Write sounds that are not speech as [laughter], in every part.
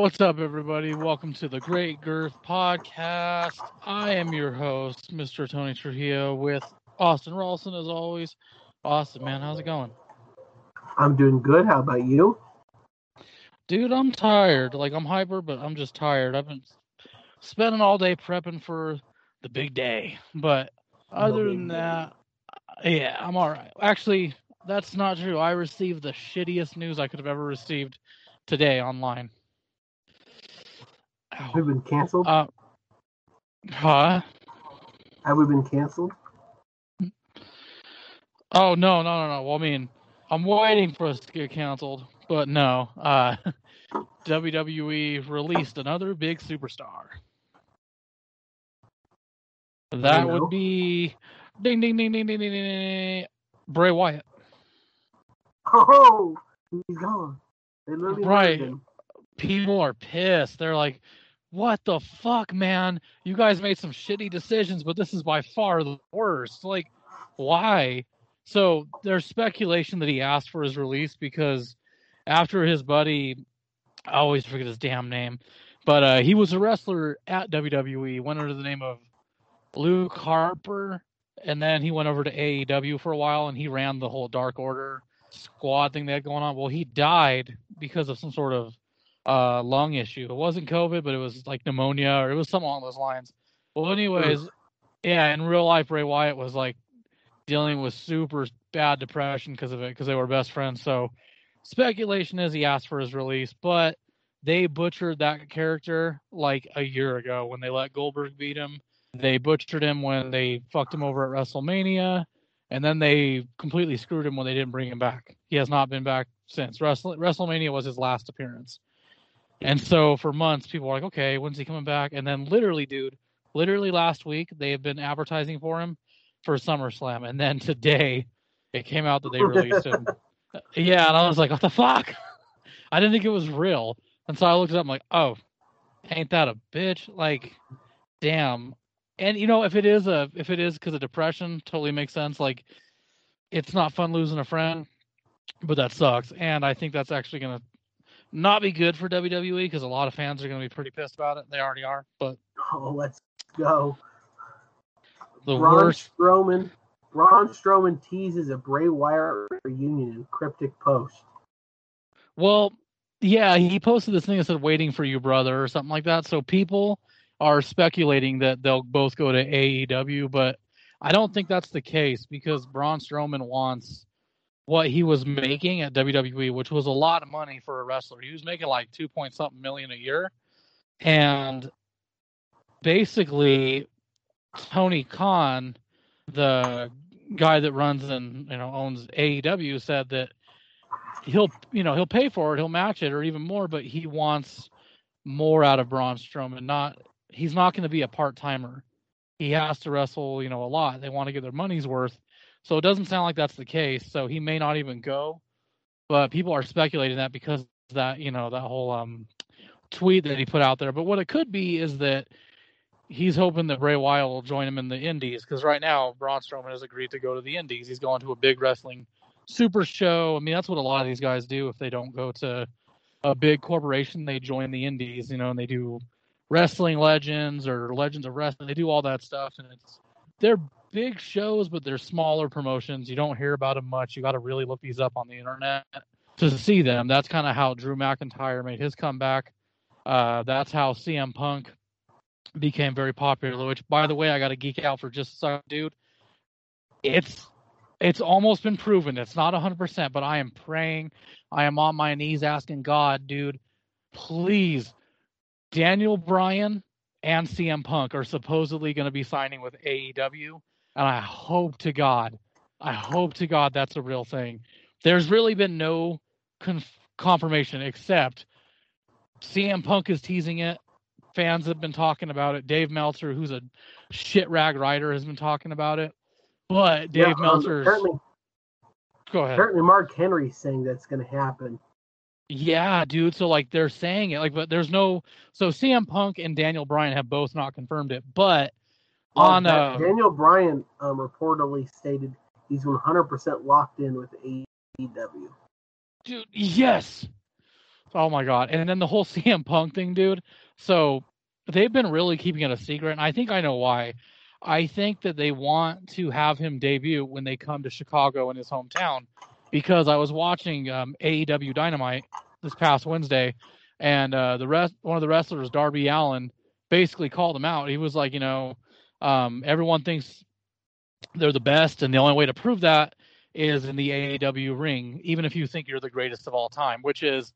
What's up, everybody? Welcome to the Great Girth Podcast. I am your host, Mr. Tony Trujillo, with Austin Ralston, as always. Austin, man, how's it going? I'm doing good. How about you? Dude, I'm tired. Like, I'm hyper, but I'm just tired. I've been spending all day prepping for the big day. But other than that, yeah, I'm all right. Actually, that's not true. I received the shittiest news I could have ever received today online. Have we been canceled? Uh, huh? Have we been canceled? Oh no, no, no, no. Well, I mean, I'm waiting for us to get canceled, but no. Uh, [laughs] WWE released another big superstar. That would be ding, ding, ding, ding, ding, ding, ding, ding, Bray Wyatt. Oh, he's gone. They literally Right. People are pissed. They're like, "What the fuck, man? You guys made some shitty decisions, but this is by far the worst. Like, why?" So there's speculation that he asked for his release because after his buddy, I always forget his damn name, but uh, he was a wrestler at WWE, went under the name of Luke Harper, and then he went over to AEW for a while and he ran the whole Dark Order squad thing they had going on. Well, he died because of some sort of uh, lung issue. It wasn't COVID, but it was like pneumonia or it was something along those lines. Well, anyways, yeah, in real life, Bray Wyatt was like dealing with super bad depression because of it because they were best friends. So speculation is he asked for his release, but they butchered that character like a year ago when they let Goldberg beat him. They butchered him when they fucked him over at WrestleMania, and then they completely screwed him when they didn't bring him back. He has not been back since. Wrestle- WrestleMania was his last appearance. And so for months, people were like, okay, when's he coming back? And then literally, dude, literally last week, they have been advertising for him for SummerSlam. And then today, it came out that they released him. [laughs] Yeah, and I was like, what the fuck? [laughs] I didn't think it was real. And so I looked it up. I'm like, oh, ain't that a bitch? Like, damn. And you know, if it is a, if it is because of depression, totally makes sense. Like, it's not fun losing a friend, but that sucks. And I think that's actually gonna not be good for WWE because a lot of fans are gonna be pretty pissed about it. They already are. But Oh, let's go. the Braun worst. Strowman. Braun Strowman teases a Bray Wyatt reunion in cryptic post. Well, yeah, he posted this thing that said "waiting for you, brother" or something like that. So people are speculating that they'll both go to AEW, but I don't think that's the case because Braun Strowman wants what he was making at WWE, which was a lot of money for a wrestler. He was making like two point something million a year, and basically Tony Khan, the guy that runs and you know owns AEW, said that he'll you know he'll pay for it, he'll match it or even more, but he wants more out of Braun Strowman. Not he's not going to be a part timer. He has to wrestle, you know, a lot. They want to get their money's worth. So it doesn't sound like that's the case. So he may not even go. But people are speculating that because that, you know, that whole um tweet that he put out there. But what it could be is that he's hoping that Bray Wyatt will join him in the Indies because right now Braun Strowman has agreed to go to the Indies. He's going to a big wrestling super show. I mean, that's what a lot of these guys do if they don't go to a big corporation. They join the Indies, you know, and they do wrestling legends or legends of wrestling. They do all that stuff, and it's they're big shows, but they're smaller promotions. You don't hear about them much. You got to really look these up on the internet to see them. That's kind of how Drew McIntyre made his comeback. Uh, that's how CM Punk became very popular. Which, by the way, I got to geek out for just a second, dude. It's it's almost been proven. It's not 100%, but I am praying. I am on my knees asking God, dude, please, Daniel Bryan and CM Punk are supposedly going to be signing with AEW. And I hope to God, I hope to God that's a real thing. There's really been no conf- confirmation except CM Punk is teasing it. Fans have been talking about it. Dave Meltzer, who's a shit rag writer, has been talking about it. But Dave Yeah, um, Go ahead. apparently Mark Henry's saying that's going to happen. Yeah, dude. So like they're saying it, like, but there's no. So CM Punk and Daniel Bryan have both not confirmed it, but on Um, uh, Daniel Bryan um, reportedly stated he's 100% locked in with AEW. dude, yes. Oh my god! And then the whole [laughs] CM Punk thing, dude. So they've been really keeping it a secret, and I think I know why. I think that they want to have him debut when they come to Chicago in his hometown, because I was watching um, AEW Dynamite this past Wednesday, and uh, the rest one of the wrestlers, Darby Allin basically called him out. He was like, you know, um, everyone thinks they're the best, and the only way to prove that is in the AEW ring, even if you think you're the greatest of all time, which is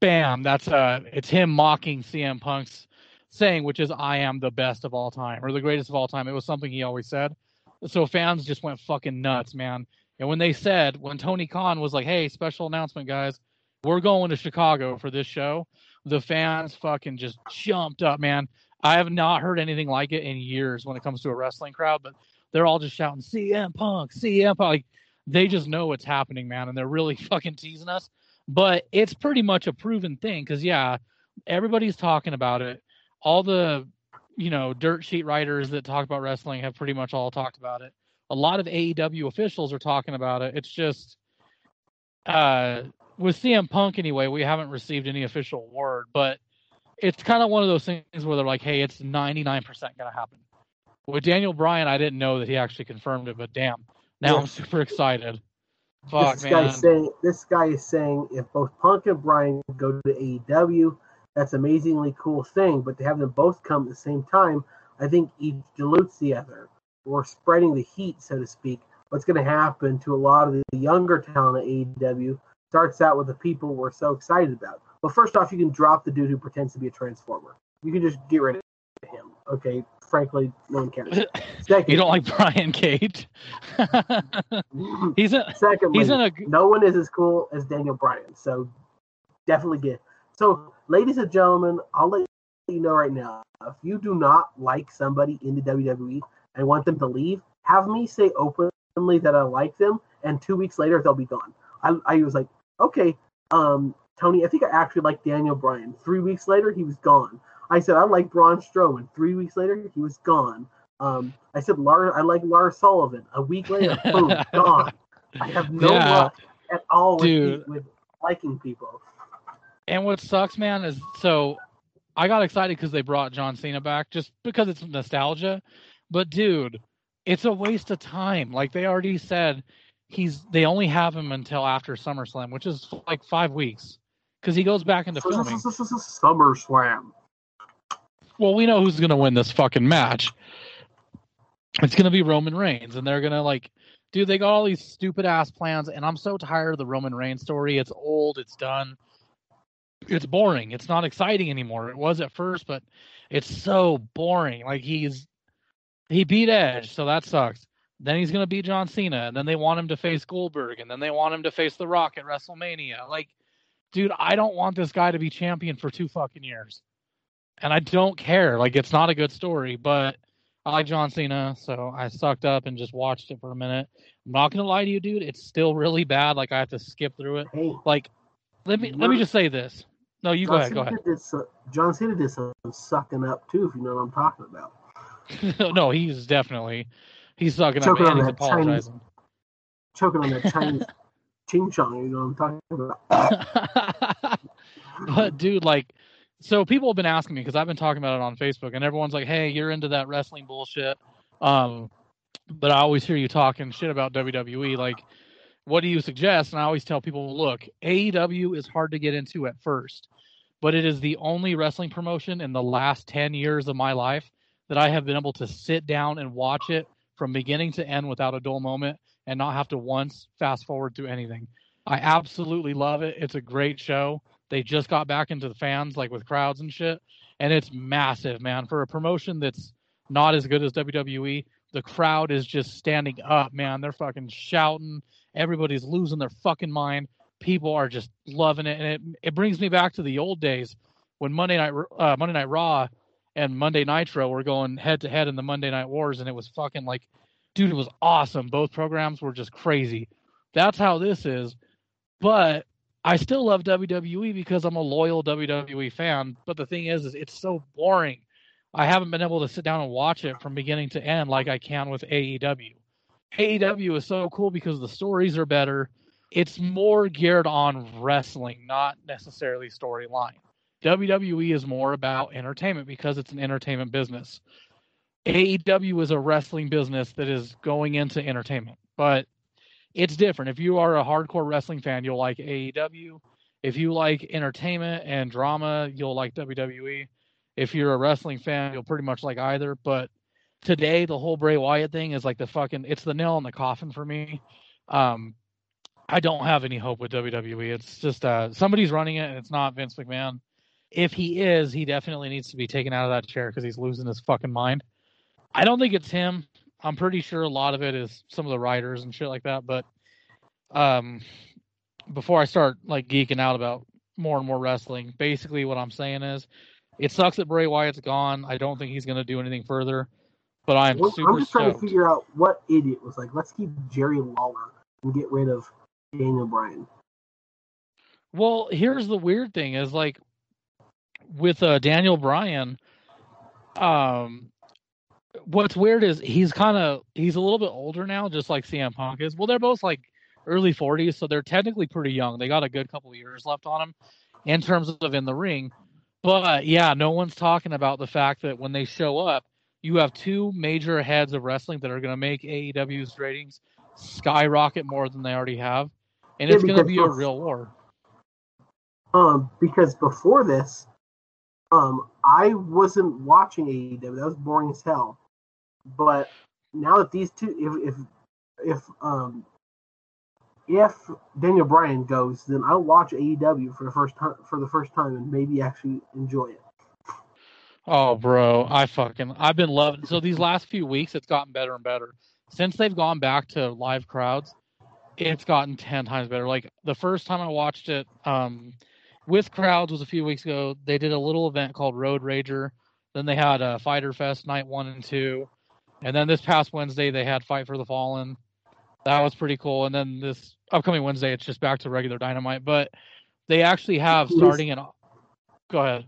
bam, that's uh it's him mocking CM Punk's saying, which is I am the best of all time or the greatest of all time. It was something he always said. So fans just went fucking nuts, man. And when they said, when Tony Khan was like, Hey, special announcement, guys, we're going to Chicago for this show, the fans fucking just jumped up, man. I have not heard anything like it in years when it comes to a wrestling crowd, but they're all just shouting CM Punk, CM Punk. Like they just know what's happening, man, and they're really [laughs] fucking teasing us. But it's pretty much a proven thing because yeah, everybody's talking about it. All the you know dirt sheet writers that talk about wrestling have pretty much all talked about it. A lot of AEW officials are talking about it. It's just uh, with CM Punk anyway, we haven't received any official word, but it's kind of one of those things where they're like, "Hey, it's 99% going to happen." With Daniel Bryan, I didn't know that he actually confirmed it, but damn, now yeah. I'm super excited. Fuck, this man. Guy's saying, this guy is saying if both Punk and Bryan go to AEW, that's an amazingly cool thing. But to have them both come at the same time, I think each dilutes the other. We're spreading the heat, so to speak. What's going to happen to a lot of the younger talent at AEW starts out with the people we're so excited about. Well, first off, you can drop the dude who pretends to be a transformer. You can just get rid of him. Okay, frankly, no one cares. Second, [laughs] you don't like Brian Cage? [laughs] he's a secondly, he's in a no one is as cool as Daniel Bryan, so definitely get. So, ladies and gentlemen, I'll let you know right now. If you do not like somebody in the WWE and want them to leave, have me say openly that I like them, and two weeks later they'll be gone. I, I was like, okay, um, Tony, I think I actually like Daniel Bryan. Three weeks later, he was gone. I said I like Braun Strowman. Three weeks later, he was gone. Um, I said Lars, I like Lars Sullivan. A week later, [laughs] boom, gone. I have no yeah. luck at all with, with liking people. And what sucks, man, is so I got excited because they brought John Cena back just because it's nostalgia. But dude, it's a waste of time. Like they already said, he's they only have him until after SummerSlam, which is like five weeks because he goes back into filming. Summer Slam. Well, we know who's going to win this fucking match. It's going to be Roman Reigns, and they're going to like, dude, they got all these stupid ass plans, and I'm so tired of the Roman Reigns story. It's old, it's done, it's boring, it's not exciting anymore. It was at first, but it's so boring. Like he's he beat Edge, so that sucks. Then he's gonna beat John Cena, and then they want him to face Goldberg, and then they want him to face The Rock at WrestleMania. Like, dude, I don't want this guy to be champion for two fucking years and I don't care. Like it's not a good story, but I like John Cena, so I sucked up and just watched it for a minute. I'm not gonna lie to you, dude. It's still really bad. Like I have to skip through it. Hey, like let me let me just say this. No, you John go ahead. Cena go ahead. Did some, John Cena did some sucking up too, if you know what I'm talking about. [laughs] no, he's definitely he's sucking choking up and he's apologizing. Chinese, choking on that Chinese ching chong. You know what I'm talking about. [laughs] but dude, like so people have been asking me because I've been talking about it on Facebook, and everyone's like, "Hey, you're into that wrestling bullshit," um, but I always hear you talking shit about WWE. Like, what do you suggest? And I always tell people, look, AEW is hard to get into at first, but it is the only wrestling promotion in the last ten years of my life that I have been able to sit down and watch it from beginning to end without a dull moment and not have to once fast forward through anything. I absolutely love it. It's a great show. They just got back into the fans, like with crowds and shit, and it's massive, man. For a promotion that's not as good as WWE, the crowd is just standing up, man. They're fucking shouting. Everybody's losing their fucking mind. People are just loving it, and it it brings me back to the old days when Monday night uh, Monday Night Raw and Monday Nitro were going head to head in the Monday Night Wars, and it was fucking like, dude, it was awesome. Both programs were just crazy. That's how this is, but I still love WWE because I'm a loyal WWE fan. But the thing is, is it's so boring. I haven't been able to sit down and watch it from beginning to end like I can with AEW. AEW is so cool because the stories are better, it's more geared on wrestling, not necessarily storyline. WWE is more about entertainment because it's an entertainment business. AEW is a wrestling business that is going into entertainment, but it's different. If you are a hardcore wrestling fan, you'll like AEW. If you like entertainment and drama, you'll like WWE. If you're a wrestling fan, you'll pretty much like either. But today, the whole Bray Wyatt thing is like the fucking it's the nail in the coffin for me. Um, I don't have any hope with WWE. It's just uh, somebody's running it, and it's not Vince McMahon. If he is, he definitely needs to be taken out of that chair because he's losing his fucking mind. I don't think it's him. I'm pretty sure a lot of it is some of the writers and shit like that. But um, before I start like geeking out about more and more wrestling, basically what I'm saying is, it sucks that Bray Wyatt's gone. I don't think he's going to do anything further. But I'm Well, super I'm just trying to figure out what idiot was like, let's keep Jerry Lawler and get rid of Daniel Bryan. Well, here's the weird thing is like with uh, Daniel Bryan, um, what's weird is he's kind of he's a little bit older now, just like CM Punk is. Well, they're both like early 40s, so they're technically pretty young. They got a good couple years left on them in terms of in the ring. But yeah, no one's talking about the fact that when they show up, you have two major heads of wrestling that are going to make AEW's ratings skyrocket more than they already have, and Yeah, it's going to be a real war. Um, because before this, um, I wasn't watching AEW. That was boring as hell. But now that these two, if if if um if Daniel Bryan goes, then I'll watch AEW for the first time for the first time and maybe actually enjoy it. Oh, bro, I fucking I've been loving. So these last few weeks, it's gotten better and better. Since they've gone back to live crowds, it's gotten ten times better. Like the first time I watched it, um, with crowds was a few weeks ago. They did a little event called Road Rager. Then they had a Fyter Fest night one and two, and then this past Wednesday they had Fight for the Fallen. That was pretty cool. And then this upcoming Wednesday, it's just back to regular Dynamite. But they actually have starting in. Go ahead.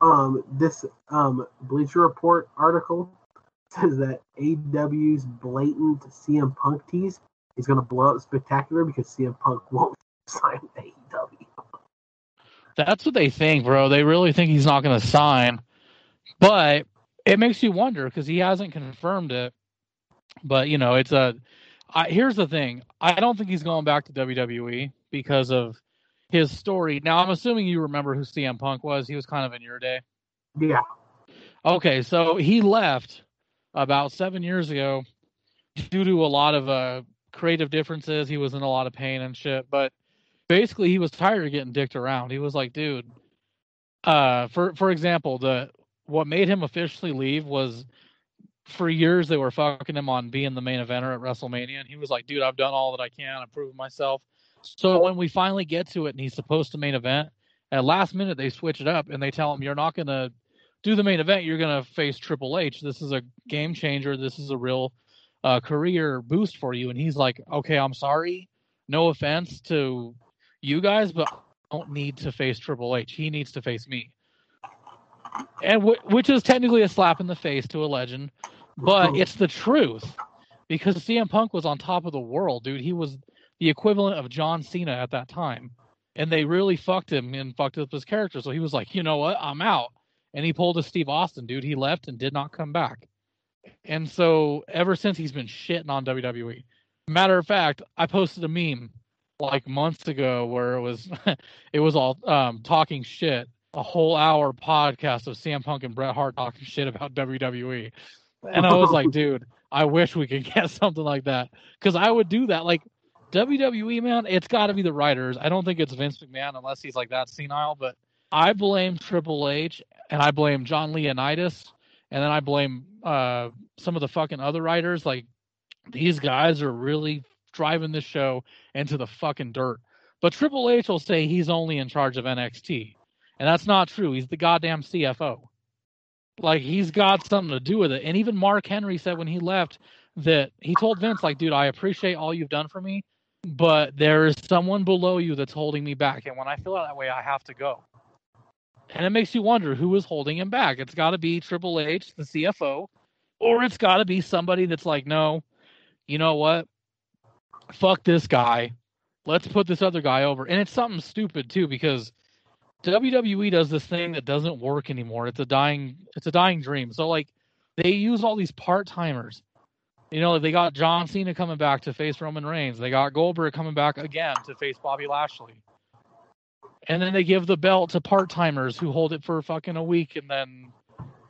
Um, this um Bleacher Report article [laughs] says that AEW's blatant CM Punk tease is going to blow up spectacular because CM Punk [laughs] won't sign AEW. That's what they think, bro. They really think he's not going to sign. But it makes you wonder because he hasn't confirmed it. But you know, it's a. I, here's the thing. I don't think he's going back to WWE because of his story. Now, I'm assuming you remember who CM Punk was. He was kind of in your day. Yeah, Okay, so he left about seven years ago due to a lot of uh, creative differences. He was in a lot of pain and shit. But basically, he was tired of getting dicked around. He was like, dude, uh, for for example, the what made him officially leave was for years they were fucking him on being the main eventer at WrestleMania, and he was like, dude, I've done all that I can. I've proven myself. So when we finally get to it, and he's supposed to main event, at last minute they switch it up and they tell him you're not gonna do the main event, you're going to face Triple H. This is a game changer. This is a real uh, career boost for you. And he's like, okay, I'm sorry. No offense to you guys, but I don't need to face Triple H. He needs to face me. And w- which is technically a slap in the face to a legend, but it's the truth because CM Punk was on top of the world, dude. He was the equivalent of John Cena at that time. And they really fucked him and fucked up his character. So he was like, you know what? I'm out and he pulled a Steve Austin, dude. He left and did not come back. And so ever since he's been shitting on WWE. Matter of fact, I posted a meme like months ago where it was [laughs] it was all um, talking shit, a whole hour podcast of CM Punk and Bret Hart talking shit about WWE. And I was like, [laughs] dude, I wish we could [laughs] get something like that because I would do that. Like WWE, man, it's got to be the writers. I don't think it's Vince McMahon unless he's like that senile, but I blame Triple H and I blame John Laurinaitis, and then I blame uh, some of the fucking other writers. Like these guys are really driving this show into the fucking dirt. But Triple H will say he's only in charge of NXT, and that's not true. He's the goddamn CFO. Like he's got something to do with it. And even Mark Henry said when he left that he told Vince, like, dude, I appreciate all you've done for me, but there is someone below you that's holding me back. And when I feel that way, I have to go. And it makes you wonder who is holding him back. It's got to be Triple H, the CFO, or it's got to be somebody that's like, no, you know what? Fuck this guy. Let's put this other guy over. And it's something stupid too because WWE does this thing that doesn't work anymore. It's a dying it's a dying dream. So like they use all these part timers. You know, they got John Cena coming back to face Roman Reigns. They got Goldberg coming back again to face Bobby Lashley. And then they give the belt to part timers who hold it for fucking a week and then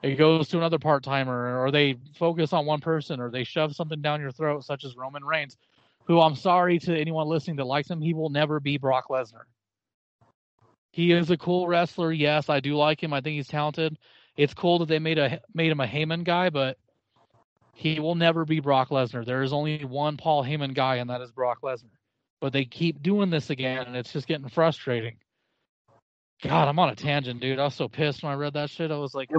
it goes to another part timer, or they focus on one person, or they shove something down your throat, such as Roman Reigns, who I'm sorry to anyone listening that likes him, he will never be Brock Lesnar. He is a cool wrestler. Yes, I do like him. I think he's talented. It's cool that they made a made him a Heyman guy, but he will never be Brock Lesnar. There is only one Paul Heyman guy, and that is Brock Lesnar. But they keep doing this again, and it's just getting frustrating. God, I'm on a tangent, dude. I was so pissed when I read that shit. I was like,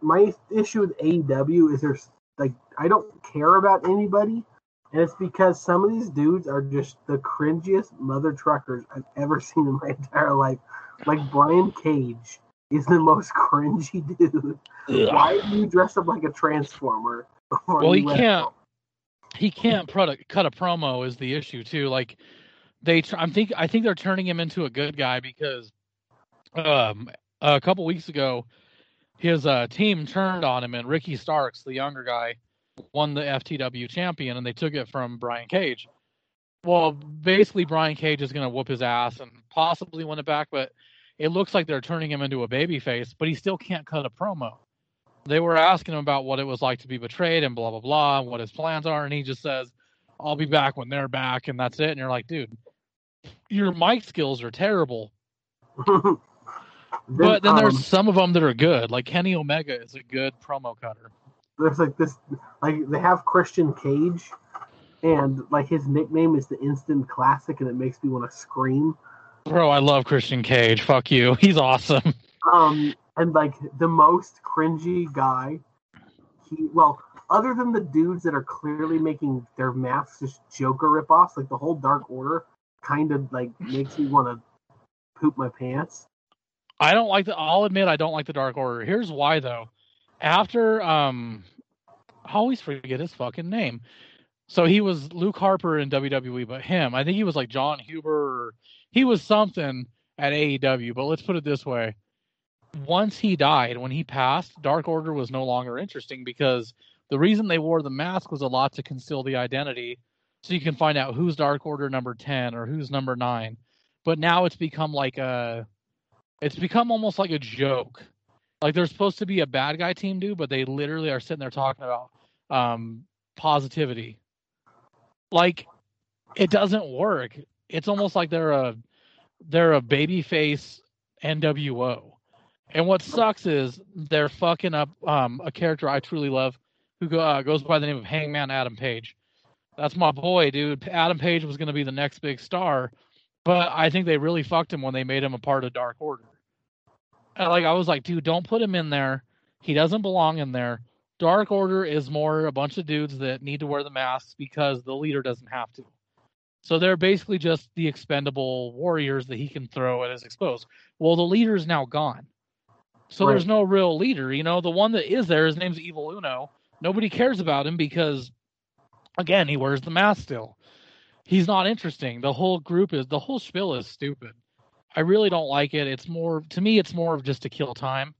my, issue with AEW is there's like I don't care about anybody, and it's because some of these dudes are just the cringiest mother truckers I've ever [laughs] seen in my entire life. Like Brian Cage is the most [laughs] cringy dude. Ugh. Why do you dress up like a transformer? Well, he can't. He can't product, cut a promo is the issue too. Like they, I'm think I think they're turning him into a good guy because um, a couple weeks ago, his uh, team turned on him, and Ricky Starks, the younger guy, won the FTW champion, and they took it from Brian Cage. Well, basically, Brian Cage is going to whoop his ass and possibly win it back, but it looks like they're turning him into a babyface, but he still can't cut a promo. They were asking him about what it was like to be betrayed and blah, blah, blah, and what his plans are, and he just says, I'll be back when they're back, and that's it. And you're like, dude, your mic skills are terrible. Then, [laughs] but then um, there's some of them that are good. Like Kenny Omega is a good promo cutter. There's like this, like they have Christian Cage, and like his nickname is the Instant Classic, and it makes me want to scream. Bro, I love Christian Cage. Fuck you. [laughs] He's awesome. Um, and like the most cringy guy. He well, other than the dudes that are clearly making their masks just Joker ripoffs, like the whole Dark Order, kind of like makes me want to poop my pants. I don't like the. I'll admit I don't like the Dark Order. Here's why though. After um, I always forget his fucking name. So he was Luke Harper in WWE, but him, I think he was like Jon Huber. Or, he was something at AEW. But let's put it this way: once he died, when he passed, Dark Order was no longer interesting because the reason they wore the mask was a lot to conceal the identity, so you can find out who's Dark Order number ten or who's number nine. But now it's become like a it's become almost like a joke. Like they're supposed to be a bad guy team, dude, but they literally are sitting there talking about um, positivity. Like it doesn't work. It's almost like they're a they're a baby face NWO. And what sucks is they're fucking up um, a character I truly love, who uh, goes by the name of Hangman Adam Page. That's my boy, dude. Adam Page was going to be the next big star, but I think they really fucked him when they made him a part of Dark Order. And like I was like, dude, don't put him in there. He doesn't belong in there. Dark Order is more a bunch of dudes that need to wear the masks because the leader doesn't have to. So they're basically just the expendable warriors that he can throw at his exposed. Well, the leader is now gone. So right. there's no real leader. You know, the one that is there, his name's Evil Uno. Nobody cares about him because, again, he wears the mask still he's not interesting. The whole group is the whole spiel is stupid. I really don't like it. It's more to me, it's more of just to kill time.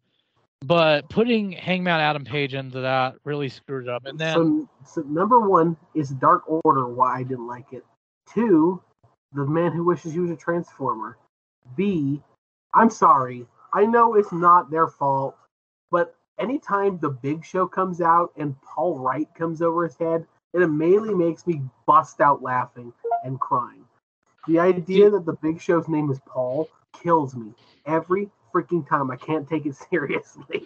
But putting Hangman Adam Page into that really screwed it up. And then so, so number one is Dark Order. Why I didn't like it. Two, the man who wishes he was a transformer. B, I'm sorry. I know it's not their fault, but anytime the Big Show comes out and Paul Wight comes over his head, it immediately makes me bust out laughing and crying. The idea that the Big Show's name is Paul kills me every freaking time. I can't take it [laughs] seriously.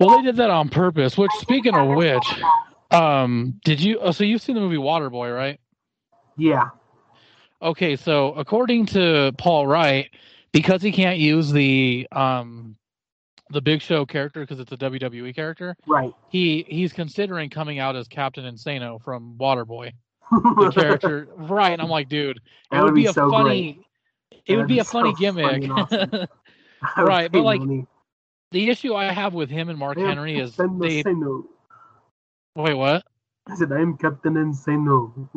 Well, they did that on purpose. Which, speaking of which, um, did you? Oh, so you've seen the movie Waterboy, right? Yeah. Okay, so according to Paul Wight, because he can't use the um the Big Show character because it's a WWE character. Right. He he's considering coming out as Captain Insano from Waterboy. the [laughs] character, right? And I'm like, dude, it would, would, be, be a so funny. Great. It would be, be a so funny gimmick, awesome. [laughs] right? But like, money. the issue I have with him and Mark Henry is they. Wait, what? I said, I'm Captain Insano.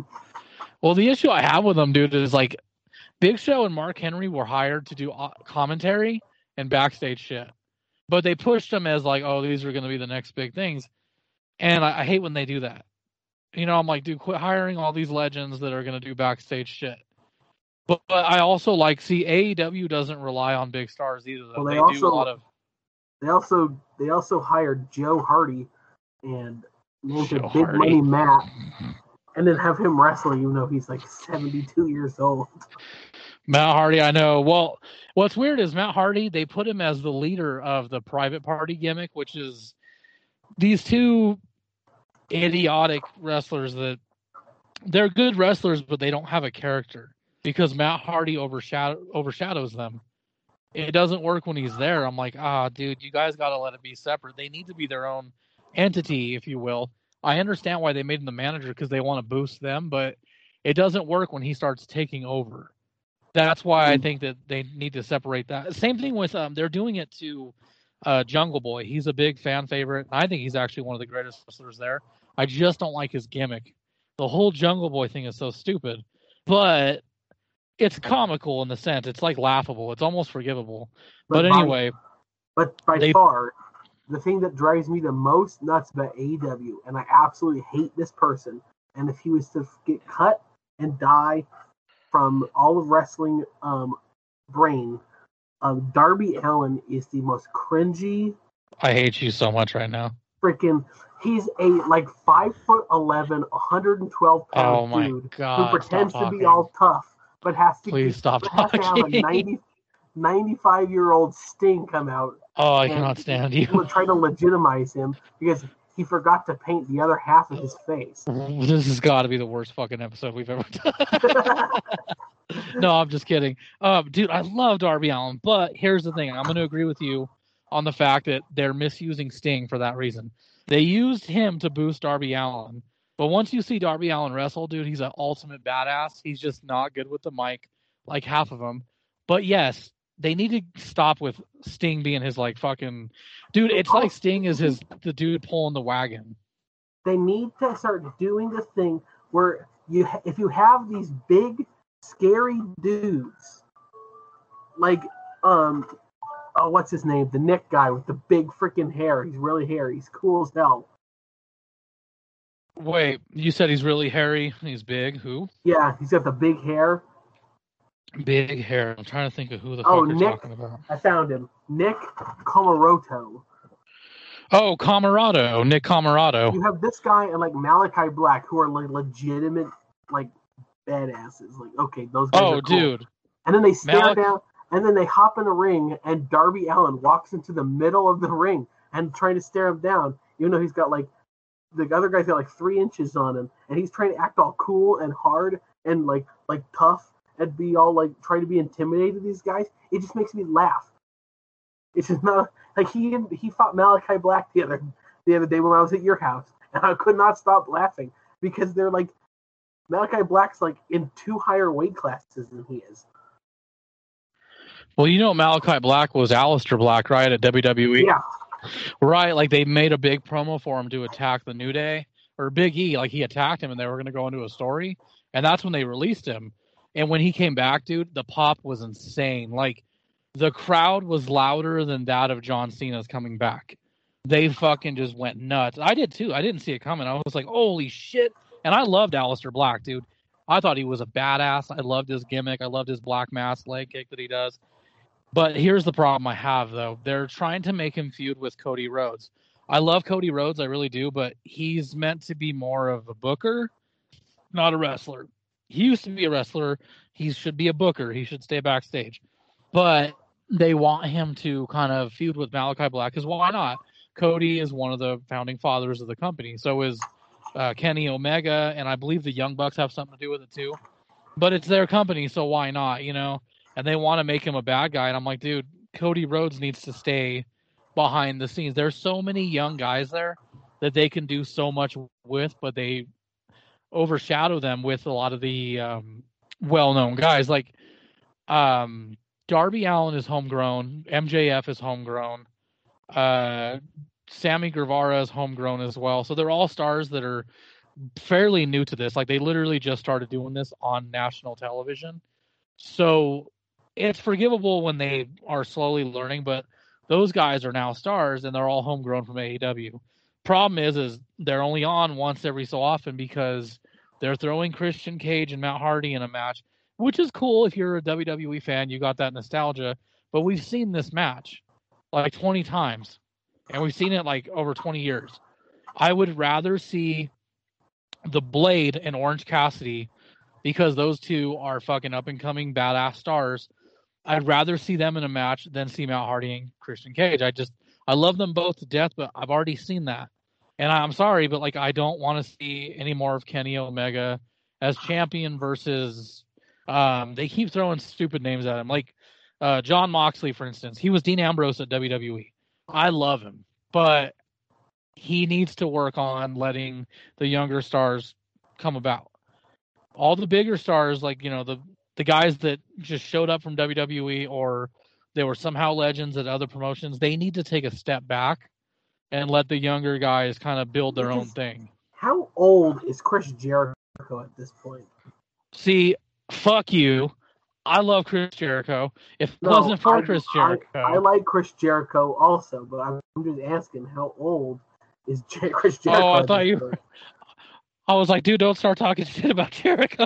Well, the issue I have with them, dude, is like Big Show and Mark Henry were hired to do uh, commentary and backstage shit, but they pushed them as like, oh, these are going to be the next big things, and I, I hate when they do that. You know, I'm like, dude, quit hiring all these legends that are going to do backstage shit. But, but I also like see AEW doesn't rely on big stars either. Well, they they also- do a lot of They also they also hired Joe Hardy and him Big Hardy. Money Matt, and then have him wrestle even though he's like 72 years old. Matt Hardy. I know. Well, what's weird is Matt Hardy. They put him as the leader of the private party gimmick, which is these two idiotic wrestlers that they're good wrestlers, but they don't have a character because Matt Hardy overshadow overshadows them. It doesn't work when he's there. I'm like, ah, dude, you guys got to let it be separate. They need to be their own entity, if you will. I understand why they made him the manager because they want to boost them, but it doesn't work when he starts taking over. That's why I Mm. think that they need to separate that. Same thing with um, they're doing it to uh, Jungle Boy. He's a big fan favorite. I think he's actually one of the greatest wrestlers there. I just don't like his gimmick. The whole Jungle Boy thing is so stupid, but it's comical in the sense it's like laughable. It's almost forgivable. But, by- anyway, But by They- far, the thing that drives me the most nuts about AEW, and I absolutely hate this person, and if he was to get cut and die from all of wrestling um, brain, um, Darby Allin is the most cringy I hate you so much right now. freaking. He's a like five foot eleven, 112 pound Oh dude god! who pretends to be all tough, but has to Please stop but has have a talking. 90, 95 year old Sting come out Oh, I cannot stand you. try to legitimize him because he forgot to paint the other half of his face. [laughs] This has got to be the worst fucking episode we've ever done. [laughs] no, I'm just kidding. Um, dude, I love Darby Allin, but here's the thing: I'm going to agree with you on the fact that they're misusing Sting for that reason. They used him to boost Darby Allin, but once you see Darby Allin wrestle, dude, he's an ultimate badass. He's just not good with the mic, like half of them. But yes, they need to stop with Sting being his like fucking dude. It's like Sting is his the dude pulling the wagon. they need to start doing the thing where you, if you have these big, scary dudes, like um, oh, what's his name? The Nick guy with the big freaking hair. He's really hairy. He's cool as hell. Wait, you said he's really hairy. He's big. Who? Yeah, he's got the big hair. Big hair. I'm trying to think of who the Oh, fuck you're Nick. talking about. I found him. Nick Comoroto. Oh, Camarado. Nick Camarado. You have this guy and like Malachi Black, who are like legitimate like badasses. Like, okay, those guys Oh, are cool. dude. And then they stare down, and then they hop in a ring, and Darby Allin walks into the middle of the ring and trying to stare him down, even though he's got like the other guy's got like three inches on him, and he's trying to act all cool and hard and like like tough and be all like trying to be intimidated these guys. It just makes me laugh. It's just not like he he fought Malachi Black the other the other day when I was at your house, [laughs] and I could not stop laughing because they're like Malachi Black's like in two higher weight classes than he is. Well, you know Malachi Black was Aleister Black, right, at WWE? Yeah, Right, like they made a big promo for him to attack the New Day or Big E, like he attacked him and they were going to go into a story, and that's when they released him. And when he came back, dude, the pop was insane. Like the crowd was louder than that of John Cena's coming back. They fucking just went nuts. I did too. I didn't see it coming. I was like, "Holy shit!" And I loved Aleister Black, dude. I thought he was a badass. I loved his gimmick. I loved his black mask leg kick that he does. But here's the problem I have though. They're trying to make him feud with Cody Rhodes. I love Cody Rhodes, I really do, but he's meant to be more of a booker, not a wrestler. He used to be a wrestler. He should be a booker. He should stay backstage. But they want him to kind of feud with Malachi Black because why not? Cody is one of the founding fathers of the company. So is uh, Kenny Omega, and I believe the Young Bucks have something to do with it too. But it's their company, so why not? You know, and they want to make him a bad guy, and I'm like, dude, Cody Rhodes needs to stay behind the scenes. There's so many young guys there that they can do so much with, but they overshadow them with a lot of the um, well-known guys. Like um, Darby Allin is homegrown, MJF is homegrown, uh, Sammy Guevara is homegrown as well. So they're all stars that are fairly new to this. Like they literally just started doing this on national television. So it's forgivable when they are slowly learning, but those guys are now stars and they're all homegrown from AEW. Problem is is they're only on once every so often because they're throwing Christian Cage and Matt Hardy in a match, which is cool if you're a WWE fan, you got that nostalgia. But we've seen this match like 20 times, and we've seen it like over 20 years. I would rather see the Blade and Orange Cassidy because those two are fucking up and coming badass stars. I'd rather see them in a match than see Matt Hardy and Christian Cage. I just I love them both to death, but I've already seen that. And I'm sorry, but like I don't want to see any more of Kenny Omega as champion versus um they keep throwing stupid names at him. Like uh Jon Moxley, for instance. He was Dean Ambrose at WWE. I love him, but he needs to work on letting the younger stars come about. All the bigger stars, like you know the the guys that just showed up from WWE or they were somehow legends at other promotions, they need to take a step back and let the younger guys kind of build their own thing. How old is Chris Jericho at this point? See, fuck you. I love Chris Jericho. If it no, wasn't for I, Chris Jericho, I, I, like Chris Jericho also, but I'm just asking how old is Chris Jericho? Oh, I thought you. Were, I was like, dude, don't start talking [laughs] shit about Jericho.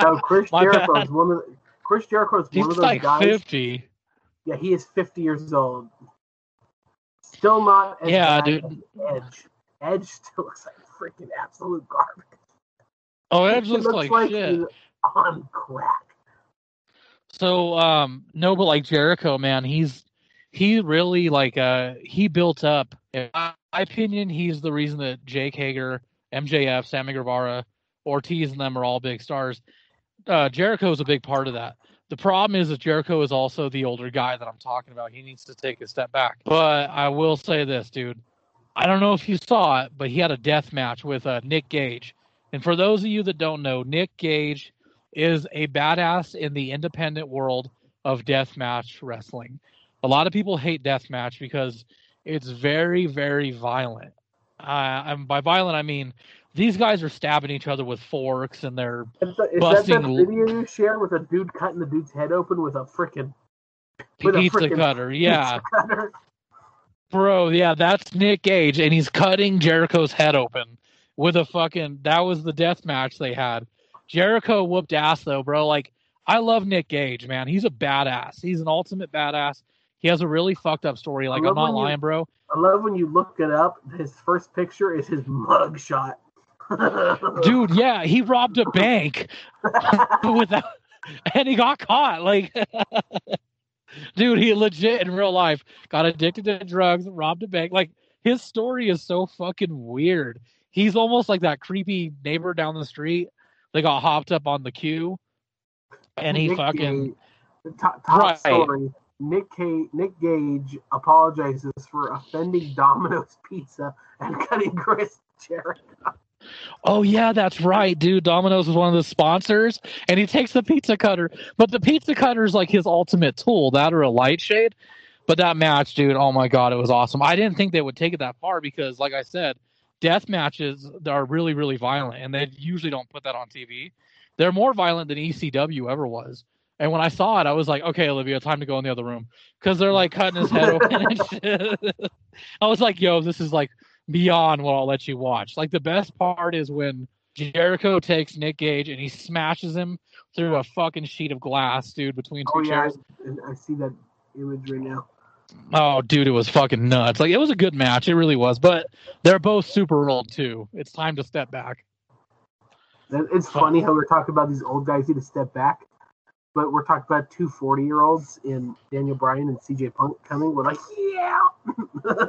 no, Chris [laughs] Jericho is one of the, Chris Jericho is He's one of those like guys. Fifty. Yeah, he is fifty years old. Still not yeah, dude. Edge. Edge still [laughs] looks like freaking absolute garbage. Oh, Edge looks, looks, like, like shit. on crack. So, um, no, but like Jericho, man, he's he really like uh he built up. In my opinion, he's the reason that Jake Hager, MJF, Sammy Guevara, Ortiz, and them are all big stars. Uh, Jericho is a big part of that. The problem is that Jericho is also the older guy that I'm talking about. He needs to take a step back. But I will say this, dude. I don't know if you saw it, but he had a death match with uh, Nick Gage. And for those of you that don't know, Nick Gage is a badass in the independent world of death match wrestling. A lot of people hate death match because it's very, very violent. Uh, and by violent, I mean these guys are stabbing each other with forks and they're is that, is busting. That that video you share with a dude cutting the dude's head open with a freaking pizza cutter? Yeah, cutter. bro. Yeah, that's Nick Gage, and he's cutting Jericho's head open with a fucking. That was the death match they had. Jericho whooped ass though, bro. Like I love Nick Gage, man. He's a badass. He's an ultimate badass. He has a really fucked up story. Like I'm not lying, you, bro. I love when you look it up. His first picture is his mug shot. [laughs] Dude, yeah, he robbed a bank [laughs] without, and he got caught. Like, [laughs] dude, he legit in real life got addicted to drugs, robbed a bank. Like, his story is so fucking weird. He's almost like that creepy neighbor down the street that got hopped up on the queue, and he fucking top, top right. story. Nick Cage, Nick Gage apologizes for offending Domino's Pizza and [laughs] cutting Chris Jericho. Oh yeah, that's right, dude. Domino's is one of the sponsors, and he takes the pizza cutter. But the pizza cutter is like his ultimate tool, that or a light shade. But that match, dude, oh my god, it was awesome. I didn't think they would take it that far because, like I said, death matches are really, really violent, and they usually don't put that on TV. They're more violent than ECW ever was. And when I saw it, I was like, okay, Olivia, time to go in the other room because they're like cutting his head open and [laughs] shit. [laughs] I was like, yo, this is like beyond what I'll let you watch. Like the best part is when Jericho takes Nick Gage and he smashes him through a fucking sheet of glass, dude, between two oh, yeah, chairs. I, I see that image right now. Oh, dude, it was fucking nuts. Like it was a good match, it really was. But they're both super old too. It's time to step back. It's funny how we're talking about these old guys need to step back but we're talking about two 40 year olds in Daniel Bryan and CM Punk coming. We're like, yeah.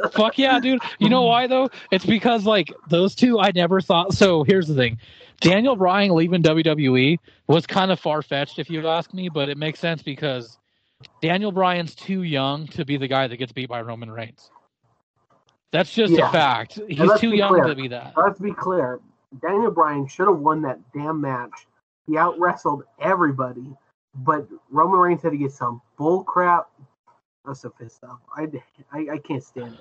[laughs] Fuck yeah, dude. You know why though? It's because like those two I never thought so here's the thing. Daniel Bryan leaving WWE was kind of far fetched if you ask me, but it makes sense because Daniel Bryan's too young to be the guy that gets beat by Roman Reigns. That's just yeah. a fact. He's too young clear. to be that. Let's be clear. Daniel Bryan should have won that damn match. He out wrestled everybody but Roman Reigns had to get some bull crap. I'm so pissed off. I, I, I can't stand it.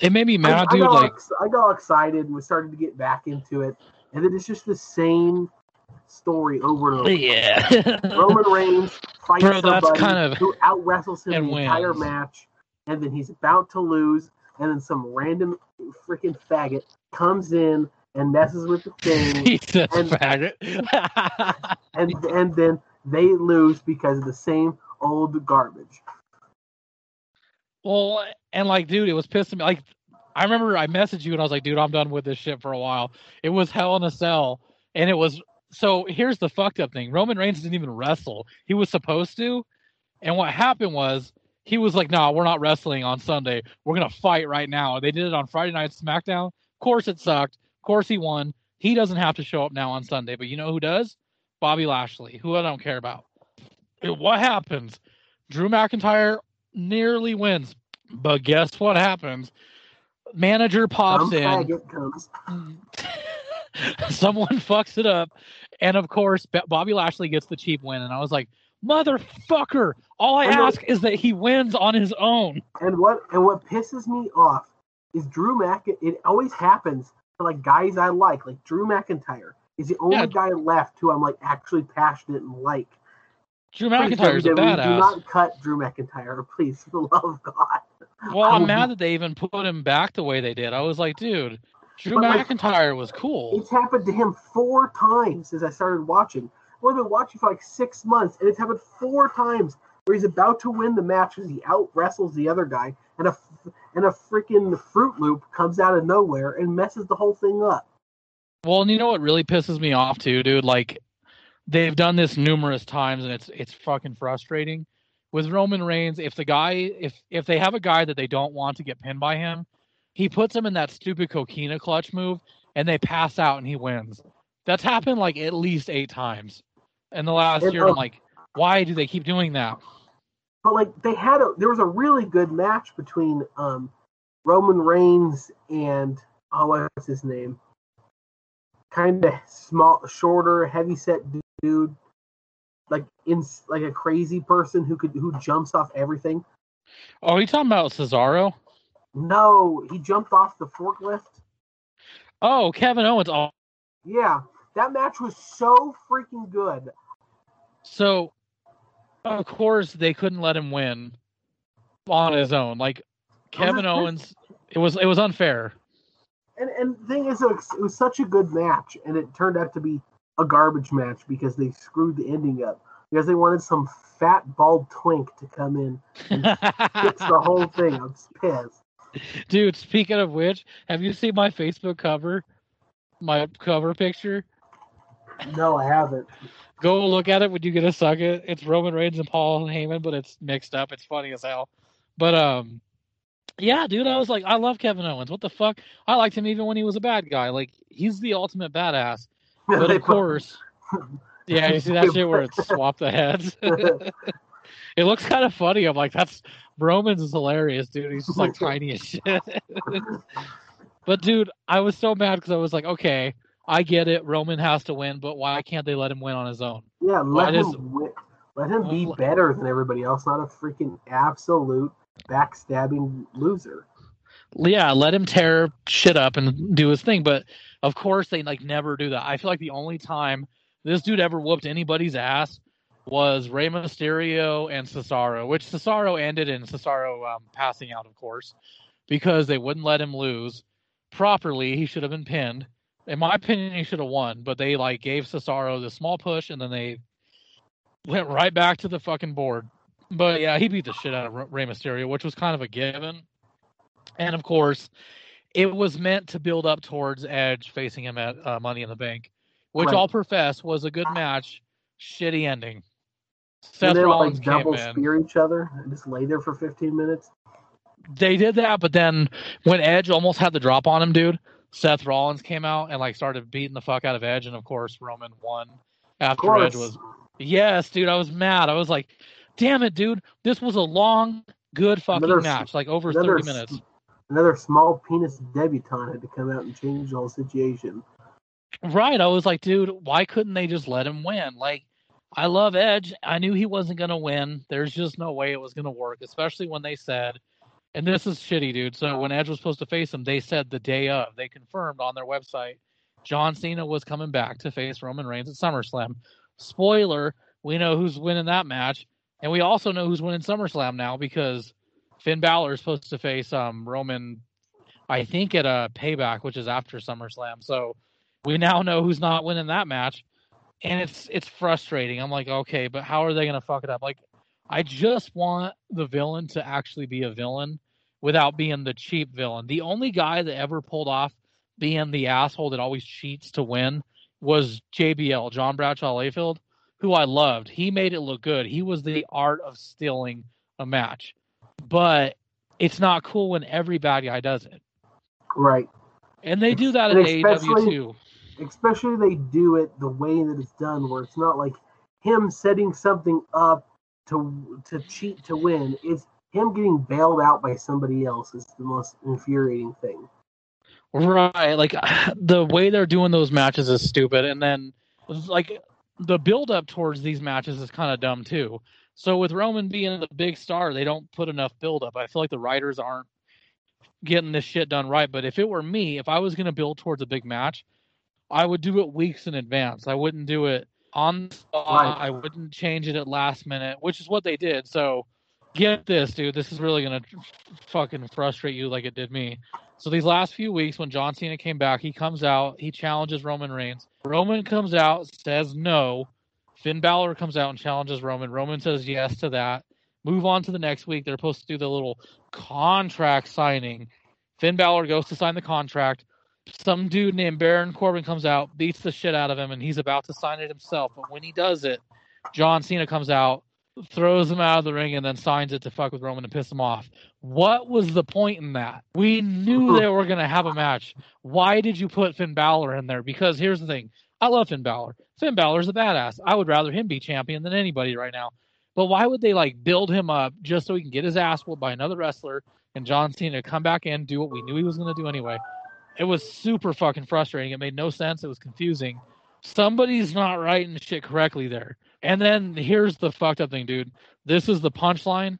It made me mad, I, I dude. got Like, I got excited and we started to get back into it, and then it's just the same story over and over. yeah. [laughs] Roman Reigns fights Bro, that's somebody kind of- who out wrestles him and the entire match, and then he's about to lose, and then some random freaking faggot comes in and messes with the [laughs] thing, he says And- faggot. [laughs] and and then they lose because of the same old garbage. well, and like, dude, it was pissing me. Like, I remember I messaged you and I was like, dude, I'm done with this shit for a while. It was Hell in a Cell, and it was. So here's the fucked up thing: Roman Reigns didn't even wrestle. He was supposed to, and what happened was he was like, "Nah, we're not wrestling on Sunday. We're gonna fight right now." They did it on Friday night SmackDown. Of course, it sucked. Of course, he won. He doesn't have to show up now on Sunday, but you know who does? Bobby Lashley, who I don't care about. What happens? Drew McIntyre nearly wins, but guess what happens? Manager pops in. [laughs] Someone fucks it up, and of course, Bobby Lashley gets the cheap win. And I was like, "Motherfucker! All I know. ask is that he wins on his own." And what and what pisses me off is Drew Mc. It always happens to like guys I like, like Drew McIntyre is the only Yeah. guy left who I'm like actually passionate and like. Drew Please, McIntyre's a WWE, Do not cut Drew McIntyre, please, for the [laughs] love of God. Well, I'm um, mad be- that they even put him back the way they did. I was like, dude, Drew But, like, McIntyre was cool. It's happened to him four times since I started watching. Well, I've been watching for like six months, and it's happened four times where he's about to win the match because he out wrestles the other guy, and a and a freaking Fruit Loop comes out of nowhere and messes the whole thing up. Well, and you know what really pisses me off too, dude? Like they've done this numerous times and it's it's fucking frustrating. With Roman Reigns, if the guy if if they have a guy that they don't want to get pinned by him, he puts him in that stupid coquina clutch move and they pass out and he wins. That's happened like at least eight times. In the last And, year, I'm uh, like, why do they keep doing that? But like they had a there was a really good match between um Roman Reigns and oh what's his name? Kind of small, shorter, heavy set dude, like in like a crazy person who could who jumps off everything. Oh, are you talking about Cesaro? No, he jumped off the forklift. Oh, Kevin Owens. Oh, Yeah, that match was so freaking good. So, of course, they couldn't let him win on his own. Like Kevin Owens, it was it was unfair. And and the thing is, it was, it was such a good match, and it turned out to be a garbage match because they screwed the ending up because they wanted some fat bald twink to come in and fix the [laughs] whole thing. I'm pissed. Dude, speaking of which, have you seen my Facebook cover? My cover picture? No, I haven't. Go look at it when you get a second. It's Roman Reigns and Paul Heyman, but it's mixed up. It's funny as hell. But um yeah, dude, I was like, I love Kevin Owens. What the fuck? I liked him even when he was a bad guy. Like he's the ultimate badass. [laughs] But of course, yeah, you [laughs] see that shit where it's [laughs] swapped the heads. it looks kind of funny. I'm like, that's Roman's is hilarious, dude. He's just like tiny as shit. but dude, I was so mad because I was like, okay, I get it. Roman has to win, but why can't they let him win on his own? yeah, let Why him does- win. let him be uh, better than everybody else, not a freaking absolute backstabbing loser. Yeah, let him tear shit up and do his thing. But of course, they like never do that. I feel like the only time this dude ever whooped anybody's ass was Rey Mysterio and Cesaro, which Cesaro ended in Cesaro um, passing out, of course, because they wouldn't let him lose properly. He should have been pinned. In my opinion, he should have won, but they like gave Cesaro the small push and then they went right back to the fucking board. But yeah, he beat the shit out of Rey Mysterio, which was kind of a given. And of course, it was meant to build up towards Edge facing him at uh, Money in the Bank, which Right. I'll profess was a good match. Shitty ending. Seth then Rollins like double in. spear each other and just lay there for 15 minutes. They did that, but then when Edge almost had the drop on him, dude, Seth Rollins came out and like started beating the fuck out of Edge, and of course Roman won after. Edge was. Yes, dude, I was mad. I was like, damn it, dude, this was a long, good fucking Another- match, like over another thirty minutes. Another small penis debutante had to come out and change the whole situation. Right. I was like, dude, why couldn't they just let him win? Like, I love Edge. I knew he wasn't going to win. There's just no way it was going to work, especially when they said And this is shitty, dude. So when Edge was supposed to face him, they said the day of. They confirmed on their website John Cena was coming back to face Roman Reigns at SummerSlam. Spoiler, we know who's winning that match, and we also know who's winning SummerSlam now because Finn Balor is supposed to face um, Roman, I think at a payback, which is after SummerSlam. So we now know who's not winning that match, and it's it's frustrating. I'm like, okay, but how are they gonna fuck it up? Like, I just want the villain to actually be a villain without being the cheap villain. The only guy that ever pulled off being the asshole that always cheats to win was JBL, John Bradshaw Layfield, who I loved. He made it look good. He was the art of stealing a match. But it's not cool when every bad guy does it. Right. And they do that in AEW too. Especially they do it the way that it's done, where it's not like him setting something up to to cheat to win. It's him getting bailed out by somebody else is the most infuriating thing. Right, like [sighs] the way they're doing those matches is stupid, and then was like the build up towards these matches is kind of dumb too. So with Roman being the big star, they don't put enough build up. I feel like the writers aren't getting this shit done right. But if it were me, if I was going to build towards a big match, I would do it weeks in advance. I wouldn't do it on the spot. I wouldn't change it at last minute, which is what they did. So get this, dude. This is really going to fucking frustrate you like it did me. So these last few weeks, when John Cena came back, he comes out, he challenges Roman Reigns. Roman comes out, says no. Finn Balor comes out and challenges Roman. Roman says yes to that. Move on to the next week. They're supposed to do the little contract signing. Finn Balor goes to sign the contract. Some dude named Baron Corbin comes out, beats the shit out of him, and he's about to sign it himself. But when he does it, John Cena comes out, throws him out of the ring and then signs it to fuck with Roman and piss him off. What was the point in that? We knew hmm. they were going to have a match. Why did you put Finn Balor in there? Because here's the thing I love Finn Balor. Finn Balor's a badass. I would rather him be champion than anybody right now. But why would they like build him up just so he can get his ass whooped by another wrestler and John Cena come back in do what we knew he was going to do anyway? It was super fucking frustrating. It made no sense. It was confusing. Somebody's not writing shit correctly there. And then here's the fucked up thing, dude. This is the punchline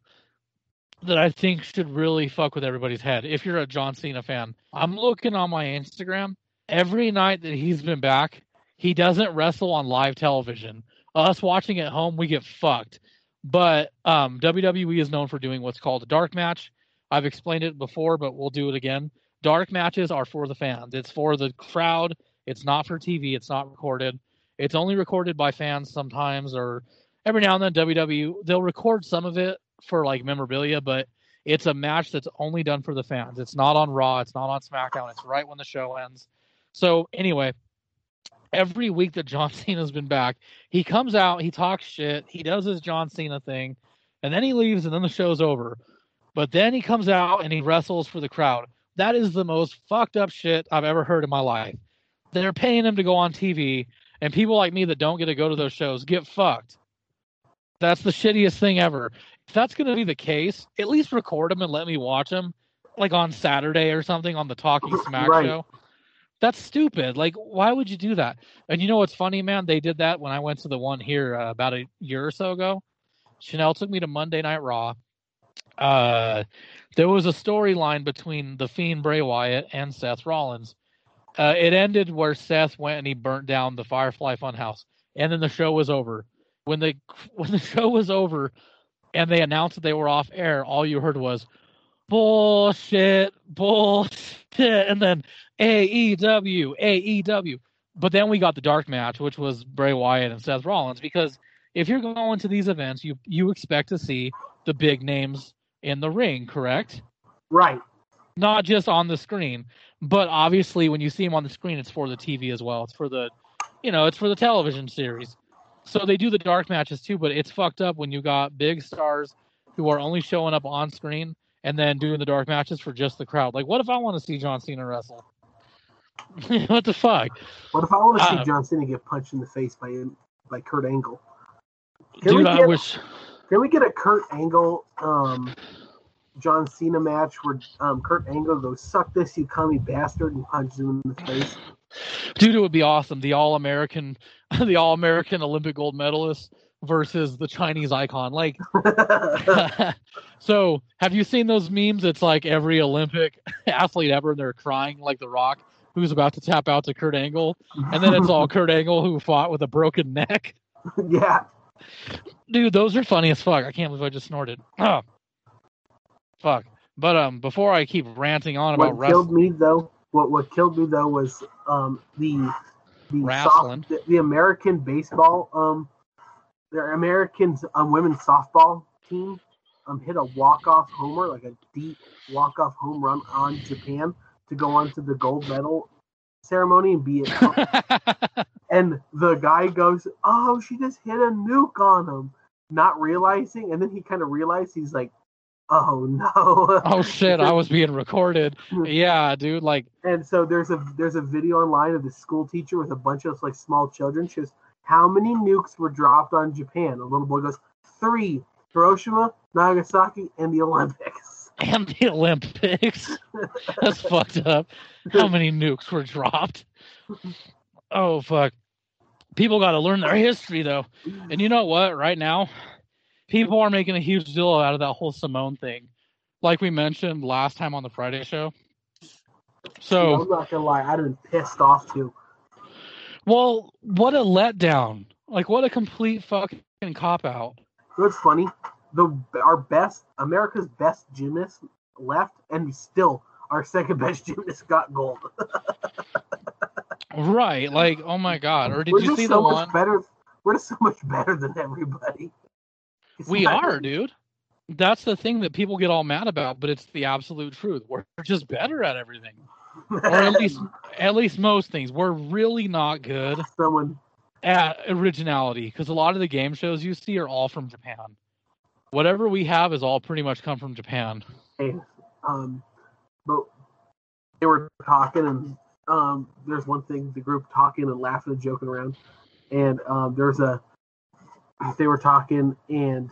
that I think should really fuck with everybody's head. If you're a John Cena fan, I'm looking on my Instagram. Every night that he's been back, he doesn't wrestle on live television. Us watching at home, we get fucked. But um, WWE is known for doing what's called a dark match. I've explained it before, but we'll do it again. Dark matches are for the fans. It's for the crowd. It's not for TV. It's not recorded. It's only recorded by fans sometimes, or every now and then WWE they'll record some of it for like memorabilia, but it's a match that's only done for the fans. It's not on Raw. It's not on SmackDown. It's right when the show ends. So anyway, every week that John [laughs] Cena's been back, he comes out, he talks shit, he does his John Cena thing, and then he leaves, and then the show's over. But then he comes out and he wrestles for the crowd. That is the most fucked up shit I've ever heard in my life. They're paying him to go on TV and people like me that don't get to go to those shows get fucked. That's the shittiest thing ever. If that's going to be the case, at least record them and let me watch them, like on Saturday or something on the Talking [laughs] Smack right. show. That's stupid. Like, why would you do that? And you know what's funny, man? They did that when I went to the one here uh, about a year or so ago. Chanel took me to Monday Night Raw. Uh, there was a storyline between the Fiend Bray Wyatt and Seth Rollins. Uh, it ended where Seth went and he burnt down the Firefly Funhouse, and then the show was over. When the [laughs] when the show was over, and they announced that they were off air, all you heard was bullshit, bullshit, and then AEW, AEW. But then we got the dark match, which was Bray Wyatt and Seth Rollins, because if you're going to these events, you you expect to see the big names in the ring, correct? Right. Not just on the screen. But obviously, when you see him on the screen, it's for the TV as well. It's for the, you know, it's for the television series. So they do the dark matches too, but it's fucked up when you got big stars who are only showing up on screen and then doing the dark matches for just the crowd. Like, what if I want to see John Cena wrestle? [laughs] what the fuck? What if I want to see uh, John Cena get punched in the face by by Kurt Angle? Can dude, I wish. Can we get a Kurt Angle um, John Cena match where um, Kurt Angle goes, "Suck this, you commie bastard," and punches him in the face. Dude, it would be awesome. The All American, [laughs] the All American Olympic gold medalist versus the Chinese icon. Like, [laughs] [laughs] so have you seen those memes? It's like every Olympic athlete ever, and they're crying like The Rock, who's about to tap out to Kurt Angle, and then it's all Kurt Angle who fought with a broken neck. yeah. Dude, those are funny as fuck. I can't believe I just snorted. Oh, [clears throat] fuck. But um, before I keep ranting on about What killed wrestling, me though, what what killed me though was um the the Wrestling. soft, the, the American baseball um the American um, women's softball team um hit a walk off homer like a deep walk off home run on Japan to go on to the gold medal ceremony and be it [laughs] and the guy goes, "Oh, she just hit a nuke on him," not realizing, and then he kind of realized he's like, "Oh no!" oh shit, I was being recorded. [laughs] Yeah, dude. Like, And so there's a there's a video online of the school teacher with a bunch of like small children. She goes, "How many nukes were dropped on Japan?" A little boy goes, three: Hiroshima, Nagasaki, and the Olympics." [laughs] and the Olympics. [laughs] That's fucked up. How many nukes were dropped? Oh fuck. People got to learn their history though. And you know what? Right now, people are making a huge deal out of that whole Simone thing. Like we mentioned last time on the Friday show. So, I'm not gonna lie, I'd have been pissed off too. well, what a letdown. Like what a complete fucking cop out. What's funny? The our best America's best gymnast left, and still our second best [laughs] gymnast got gold. [laughs] Right. Like, oh my god. Or did We're you see so the one? better. We're just so much better than everybody. We are, dude. That's the thing that people get all mad about, but it's the absolute truth. We're just better at everything. Or at least [laughs] at least most things. We're really not good someone. at originality because a lot of the game shows you see are all from Japan. Whatever we have is all pretty much come from Japan. Um, but they were talking, and um, there's one thing the group talking and laughing and joking around, and um, there's a they were talking, and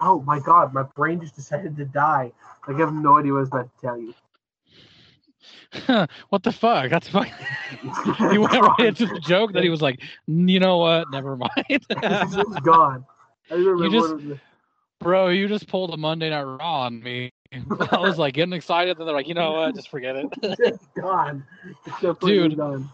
oh my god, my brain just decided to die. Like I have no idea what I was about to tell you. [laughs] what the fuck? That's fucking. [laughs] He went right [laughs] into the joke that he was like, you know what? Never mind. it's gone. Remember just- what it was. Bro, you just pulled a Monday Night Raw on me. I was like getting excited, and they're like, you know what? Just forget it. It's gone. It's Dude. gone.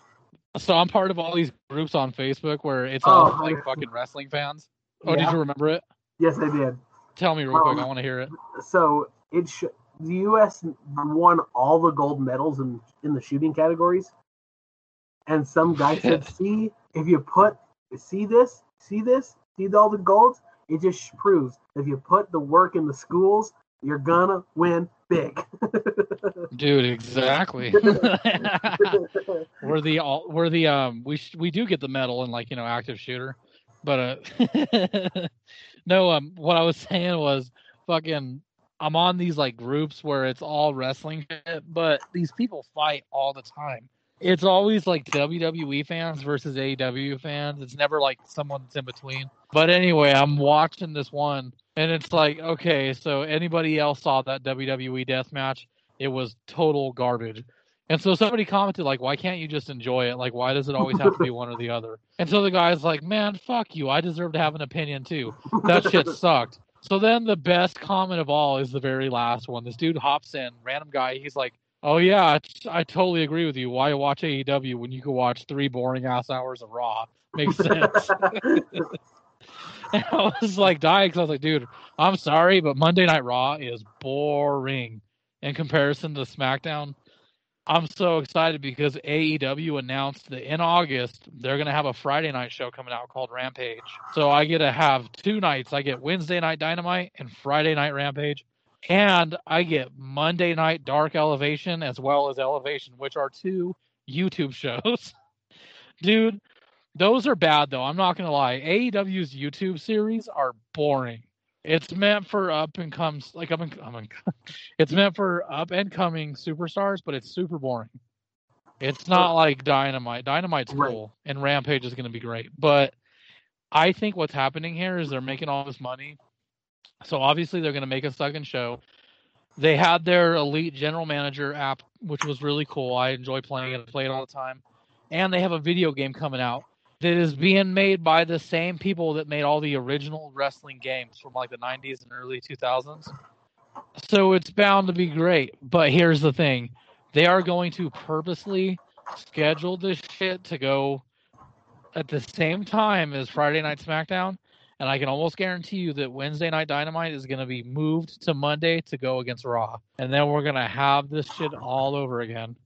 so I'm part of all these groups on Facebook where it's oh, all Oh, like fucking wrestling fans. Oh, did you remember it? Yes, I did. Tell me real quick. Um, I want to hear it. so it sh- the U.S. won all the gold medals in in the shooting categories, and some guy [laughs] said, "See, if you put see this, see this, see all the golds, it just proves if you put the work in the schools, you're gonna win big." [laughs] Dude, exactly. [laughs] we're the all we're the um we sh- we do get the medal in like you know active shooter, but uh [laughs] no um what I was [laughs] saying was fucking I'm on these like groups where it's all wrestling shit, but these people fight all the time. It's always like WWE fans versus AEW fans. It's never like someone that's in between. But anyway, I'm watching this one and it's like, okay, so anybody else saw that WWE death match? It was total garbage. And so somebody commented like, "Why can't you just enjoy it? Like, why does it always have to be one or the other?" [laughs] And so the guy's like, "Man, fuck you. I deserve to have an opinion too. That shit [laughs] sucked." So then the best comment of all is the very last one. This dude hops in, random guy. He's like, "Oh yeah, I, I totally agree with you. Why watch AEW when you could watch three boring ass hours of Raw? Makes sense." [laughs] And I was like dying because I was like, dude, I'm sorry, but Monday Night Raw is boring in comparison to SmackDown. I'm so excited because AEW announced that in August they're gonna have a Friday night show coming out called Rampage. So I get to have two nights. I get Wednesday night Dynamite and Friday night Rampage, and I get Monday night Dark Elevation as well as Elevation, which are two YouTube [laughs] shows. Dude, those are bad though. I'm not gonna lie. AEW's YouTube series are boring. It's meant for up and comes like up and, coming. Oh it's meant for up and coming superstars, but it's super boring. It's not like Dynamite. Dynamite's Right. cool, and Rampage is gonna be great. But I think what's happening here is they're making all this money, so obviously they're gonna make a second show. They had their Elite General Manager app, which was really cool. I enjoy playing it. I play it all the time. And they have a video game coming out that is being made by the same people that made all the original wrestling games from like the 90s and early 2000s. So it's bound to be great. But here's the thing they are going to purposely schedule this shit to go at the same time as Friday Night SmackDown. And I can almost guarantee you that Wednesday Night Dynamite is going to be moved to Monday to go against Raw. And then we're going to have this shit all over again.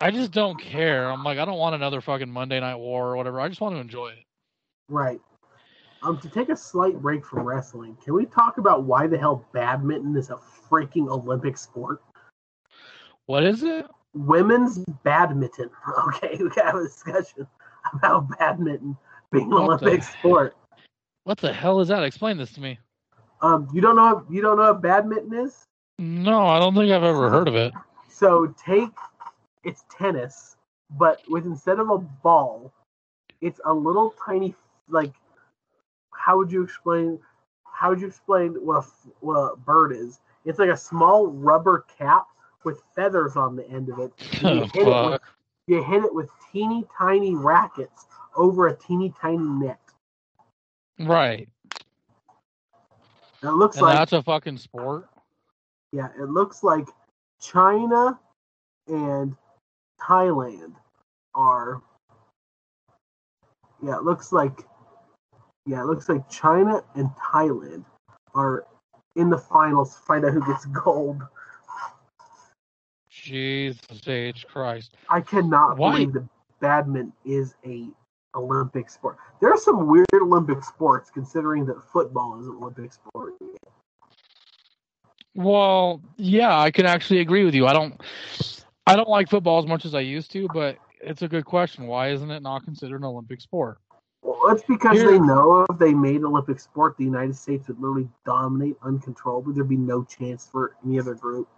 I just don't care. I'm like, I don't want another fucking Monday Night War or whatever. I just want to enjoy it. Right. Um, to take a slight break from wrestling, can we talk about why the hell badminton is a freaking Olympic sport? What is it? Women's badminton. [laughs] Okay, we got a discussion about badminton being an What Olympic the- sport. What the hell is that? Explain this to me. Um, you don't know you don't know what badminton is? No, I don't think I've ever heard of it. So take it's tennis, but with instead of a ball, it's a little tiny like how would you explain how would you explain what a, what a bird is? It's like a small rubber cap with feathers on the end of it. [laughs] you, Oh, hit it with, you hit it with teeny tiny rackets over a teeny tiny net. Right. And it looks And like that's a fucking sport. Yeah, it looks like China and Thailand are. Yeah, it looks like. Yeah, it looks like China and Thailand are in the finals to find out who gets gold. Jesus H. Christ. I cannot Why? believe that badminton is a Olympic sport. There are some weird Olympic sports, considering that football is an Olympic sport. Well, yeah, I can actually agree with you. I don't I don't like football as much as I used to, but it's a good question. Why isn't it not considered an Olympic sport? Well, it's because Here- they know if they made Olympic sport, the United States would literally dominate uncontrollably. There'd be no chance for any other group.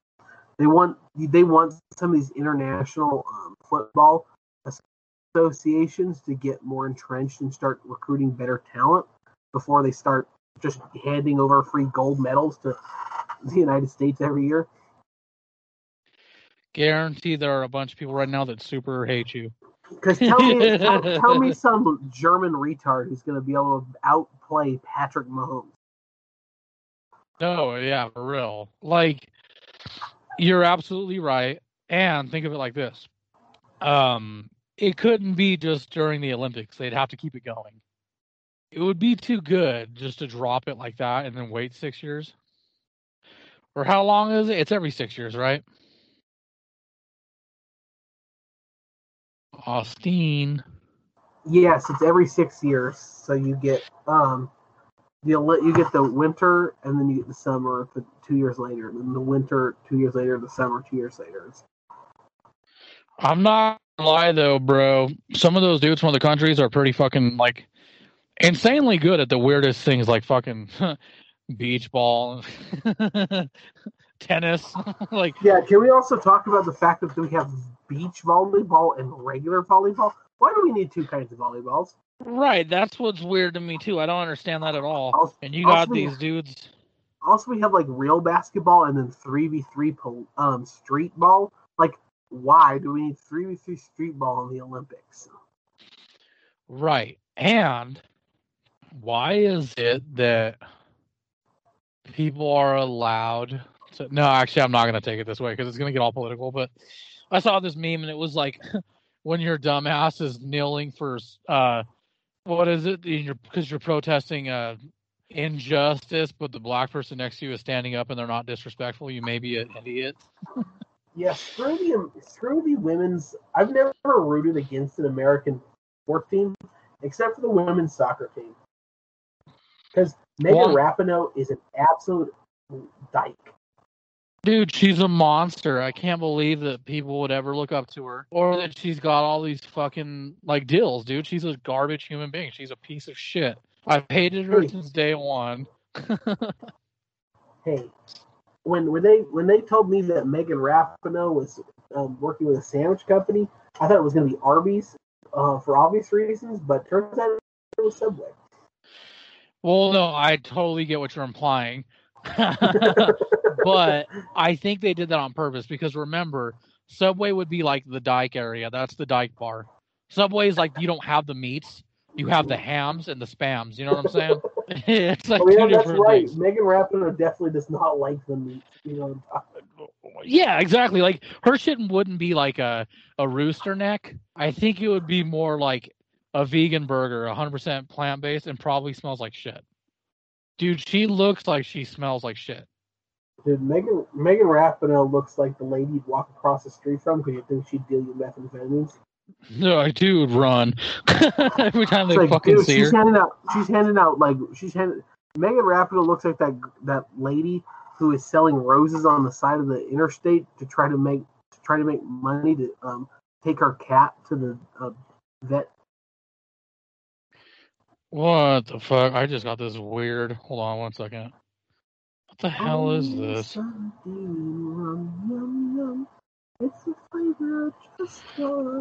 They want they want some of these international um, football associations to get more entrenched and start recruiting better talent before they start just handing over free gold medals to the United States every year. Guarantee there are a bunch of people right now that super hate you. Because tell me, [laughs] tell, tell me some German retard who's going to be able to outplay Patrick Mahomes. No, yeah, for real. Like you're absolutely right. And think of it like this. Um it couldn't be just during the Olympics. They'd have to keep it going. It would be too good just to drop it like that and then wait 6 years. Or how long is it? It's every 6 years, right? Austin. Yes, it's every six years. So you get um the Oli- you get the winter and then you get the summer two years later, and then the winter two years later, the summer two years later. I'm not gonna lie though, bro. Some of those dudes from other countries are pretty fucking like insanely good at the weirdest things like fucking [laughs] beach ball, [laughs] tennis. [laughs] like Yeah, can we also talk about the fact that we have beach volleyball and regular volleyball? Why do we need two kinds of volleyballs? right, that's what's weird to me too. I don't understand that at all. Also, And you got these dudes. also we have like real basketball and then three v three um street ball. Like, why do we need three v three street ball in the Olympics? Right. And why is it that people are allowed No, actually I'm not going to take it this way cuz it's going to get all political, but I saw this meme and it was like [laughs] when your dumbass is kneeling for uh what is it? You're because you're protesting uh injustice, but the black person next to you is standing up and they're not disrespectful, you may be an idiot. [laughs] Yeah, screw the screw the women's. I've never rooted against an American sports team except for the women's soccer team because Megan Well- Rapinoe is an absolute dyke. Dude, she's a monster. I can't believe that people would ever look up to her or that she's got all these fucking like deals, dude. She's a garbage human being. She's a piece of shit. I've hated her Hey. since day one. Hey, when when they when they told me that Megan Rapinoe was um, working with a sandwich company, I thought it was going to be Arby's uh, for obvious reasons, but turns out it was Subway. Well, no, I totally get what you're implying. [laughs] but I think they did that on purpose because remember, Subway would be like the Dyke area. That's the Dyke bar. Subway's like you don't have the meats, you have the hams and the spams. You know what I'm saying? [laughs] it's like Oh, yeah, two that's different right. things. Megan Rapinoe definitely does not like the meat. You know, Yeah, exactly. Like her shit wouldn't be like a a rooster neck. I think it would be more like a vegan burger, 100% plant based, and probably smells like shit. Dude, she looks like she smells like shit. dude, Megan Megan Rapinoe looks like the lady you'd walk across the street from because you think she'd deal you methamphetamines. No, I do run [laughs] every time they like, fucking dude, see she's her. handing out. She's handing out like she's handing. Megan Rapinoe looks like that that lady who is selling roses on the side of the interstate to try to make to try to make money to um take her cat to the uh, vet. What the fuck? I just got this weird. Hold on one second. What the hell is this? yum, yum, yum. It's a flavor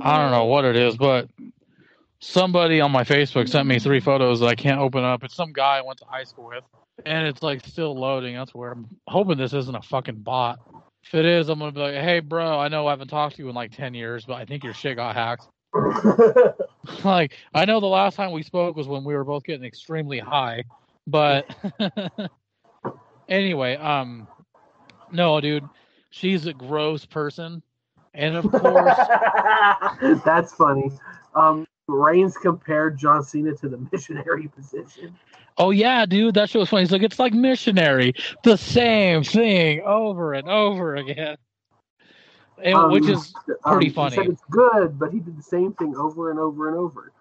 I don't know what it is, but somebody on my Facebook sent me three photos that I can't open up. It's some guy I went to high school with, and it's like still loading. That's where I'm hoping this isn't a fucking bot. If it is, I'm gonna be like, "Hey, bro, I know I haven't talked to you in like ten years, but I think your shit got hacked." [laughs] [laughs] like, I know the last time we spoke was when we were both getting extremely high, but [laughs] anyway, um, no, dude, she's a gross person, and of course. [laughs] That's funny. Um, Reigns compared John Cena to the missionary position. Oh yeah, dude, that shit was funny. He's like, it's like missionary, the same thing over and over again, and, Um, which is pretty he funny. it's good, but he did the same thing over and over and over.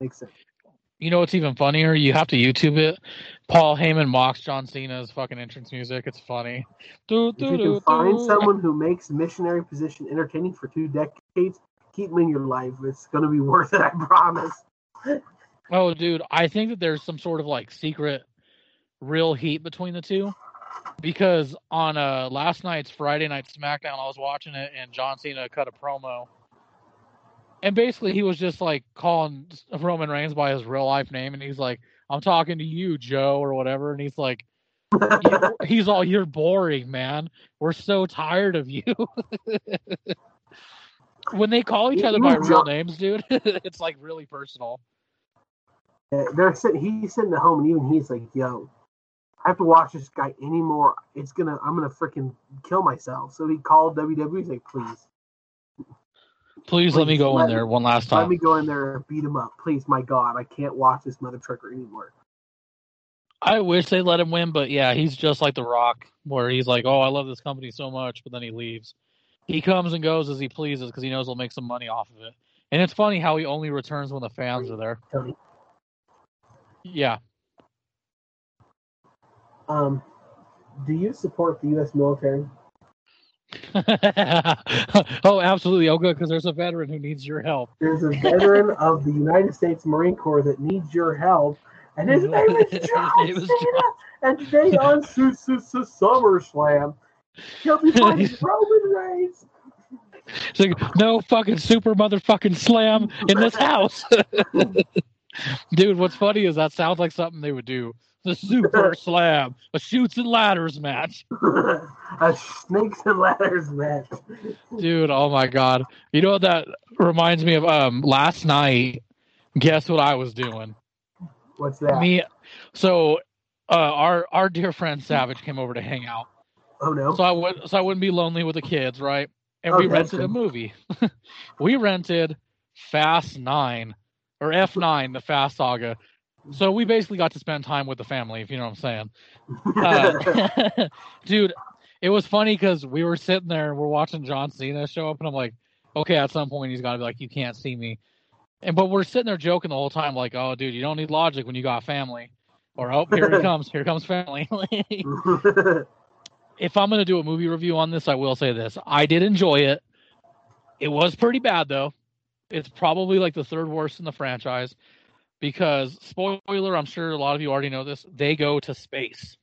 Makes sense. you know what's even funnier? You have to YouTube it. Paul Heyman mocks John Cena's fucking entrance music. It's funny. Do, If you do, can find do. someone who makes missionary position entertaining for two decades, keep them in your life. It's going to be [laughs] worth it, I promise. Oh, dude, I think that there's some sort of like secret, real heat between the two. Because on uh last night's Friday night SmackDown, I was watching it, and John Cena cut a promo, and basically he was just like calling Roman Reigns by his real life name, and he's like, "I'm talking to you, Joe," or whatever, and he's like, [laughs] he's all, "You're boring, man. We're so tired of you." [laughs] when they call each other by real names, dude, [laughs] it's like really personal. They're sitting, he's sitting at home, and even he's like, "Yo, I have to watch this guy anymore. It's gonna, I'm gonna freaking kill myself." So he called WWE. He's like, "Please, Please let me go let in there one last time. let me go in there and beat him up, please. My God, I can't watch this mother trucker anymore." I wish they let him win, but yeah, he's just like The Rock, where he's like, "Oh, I love this company so much," but then he leaves. He comes and goes as he pleases because he knows he'll make some money off of it. And it's funny how he only returns when the fans are there. Yeah, Um, do you support the U.S. military? [laughs] oh, absolutely. Oh, good, because there's a veteran who needs your help. There's a veteran of the United States Marine Corps that needs your help, and his name is [laughs] John Cena. And today on [laughs] Su- Su- Su- SummerSlam, he'll be fighting Roman Reigns. It's like, no fucking super motherfucking slam in this house. Dude, what's funny is that sounds like something they would do. The super [laughs] slam, a shoots and ladders match. [laughs] a snakes and ladders match. Dude, oh my god. You know what that reminds me of? Um, last night, guess what I was doing? What's that? Me, so uh, our our dear friend Savage came over to hang out, oh no. so I would so I wouldn't be lonely with the kids, right? And we Okay, rented a movie. [laughs] we rented Fast Nine or F Nine, the Fast Saga. So we basically got to spend time with the family, if you know what I'm saying. [laughs] Uh, dude, it was funny because we were sitting there and we're watching John Cena show up, and I'm like, okay, at some point he's got to be like, you can't see me. And but we're sitting there joking the whole time, like, oh, dude, you don't need logic when you got family. Or oh, here he [laughs] comes, here comes family. [laughs] if I'm gonna do a movie review on this, I will say this: I did enjoy it. It was pretty bad though. It's probably like the third worst in the franchise because spoiler, I'm sure a lot of you already know this. They go to space.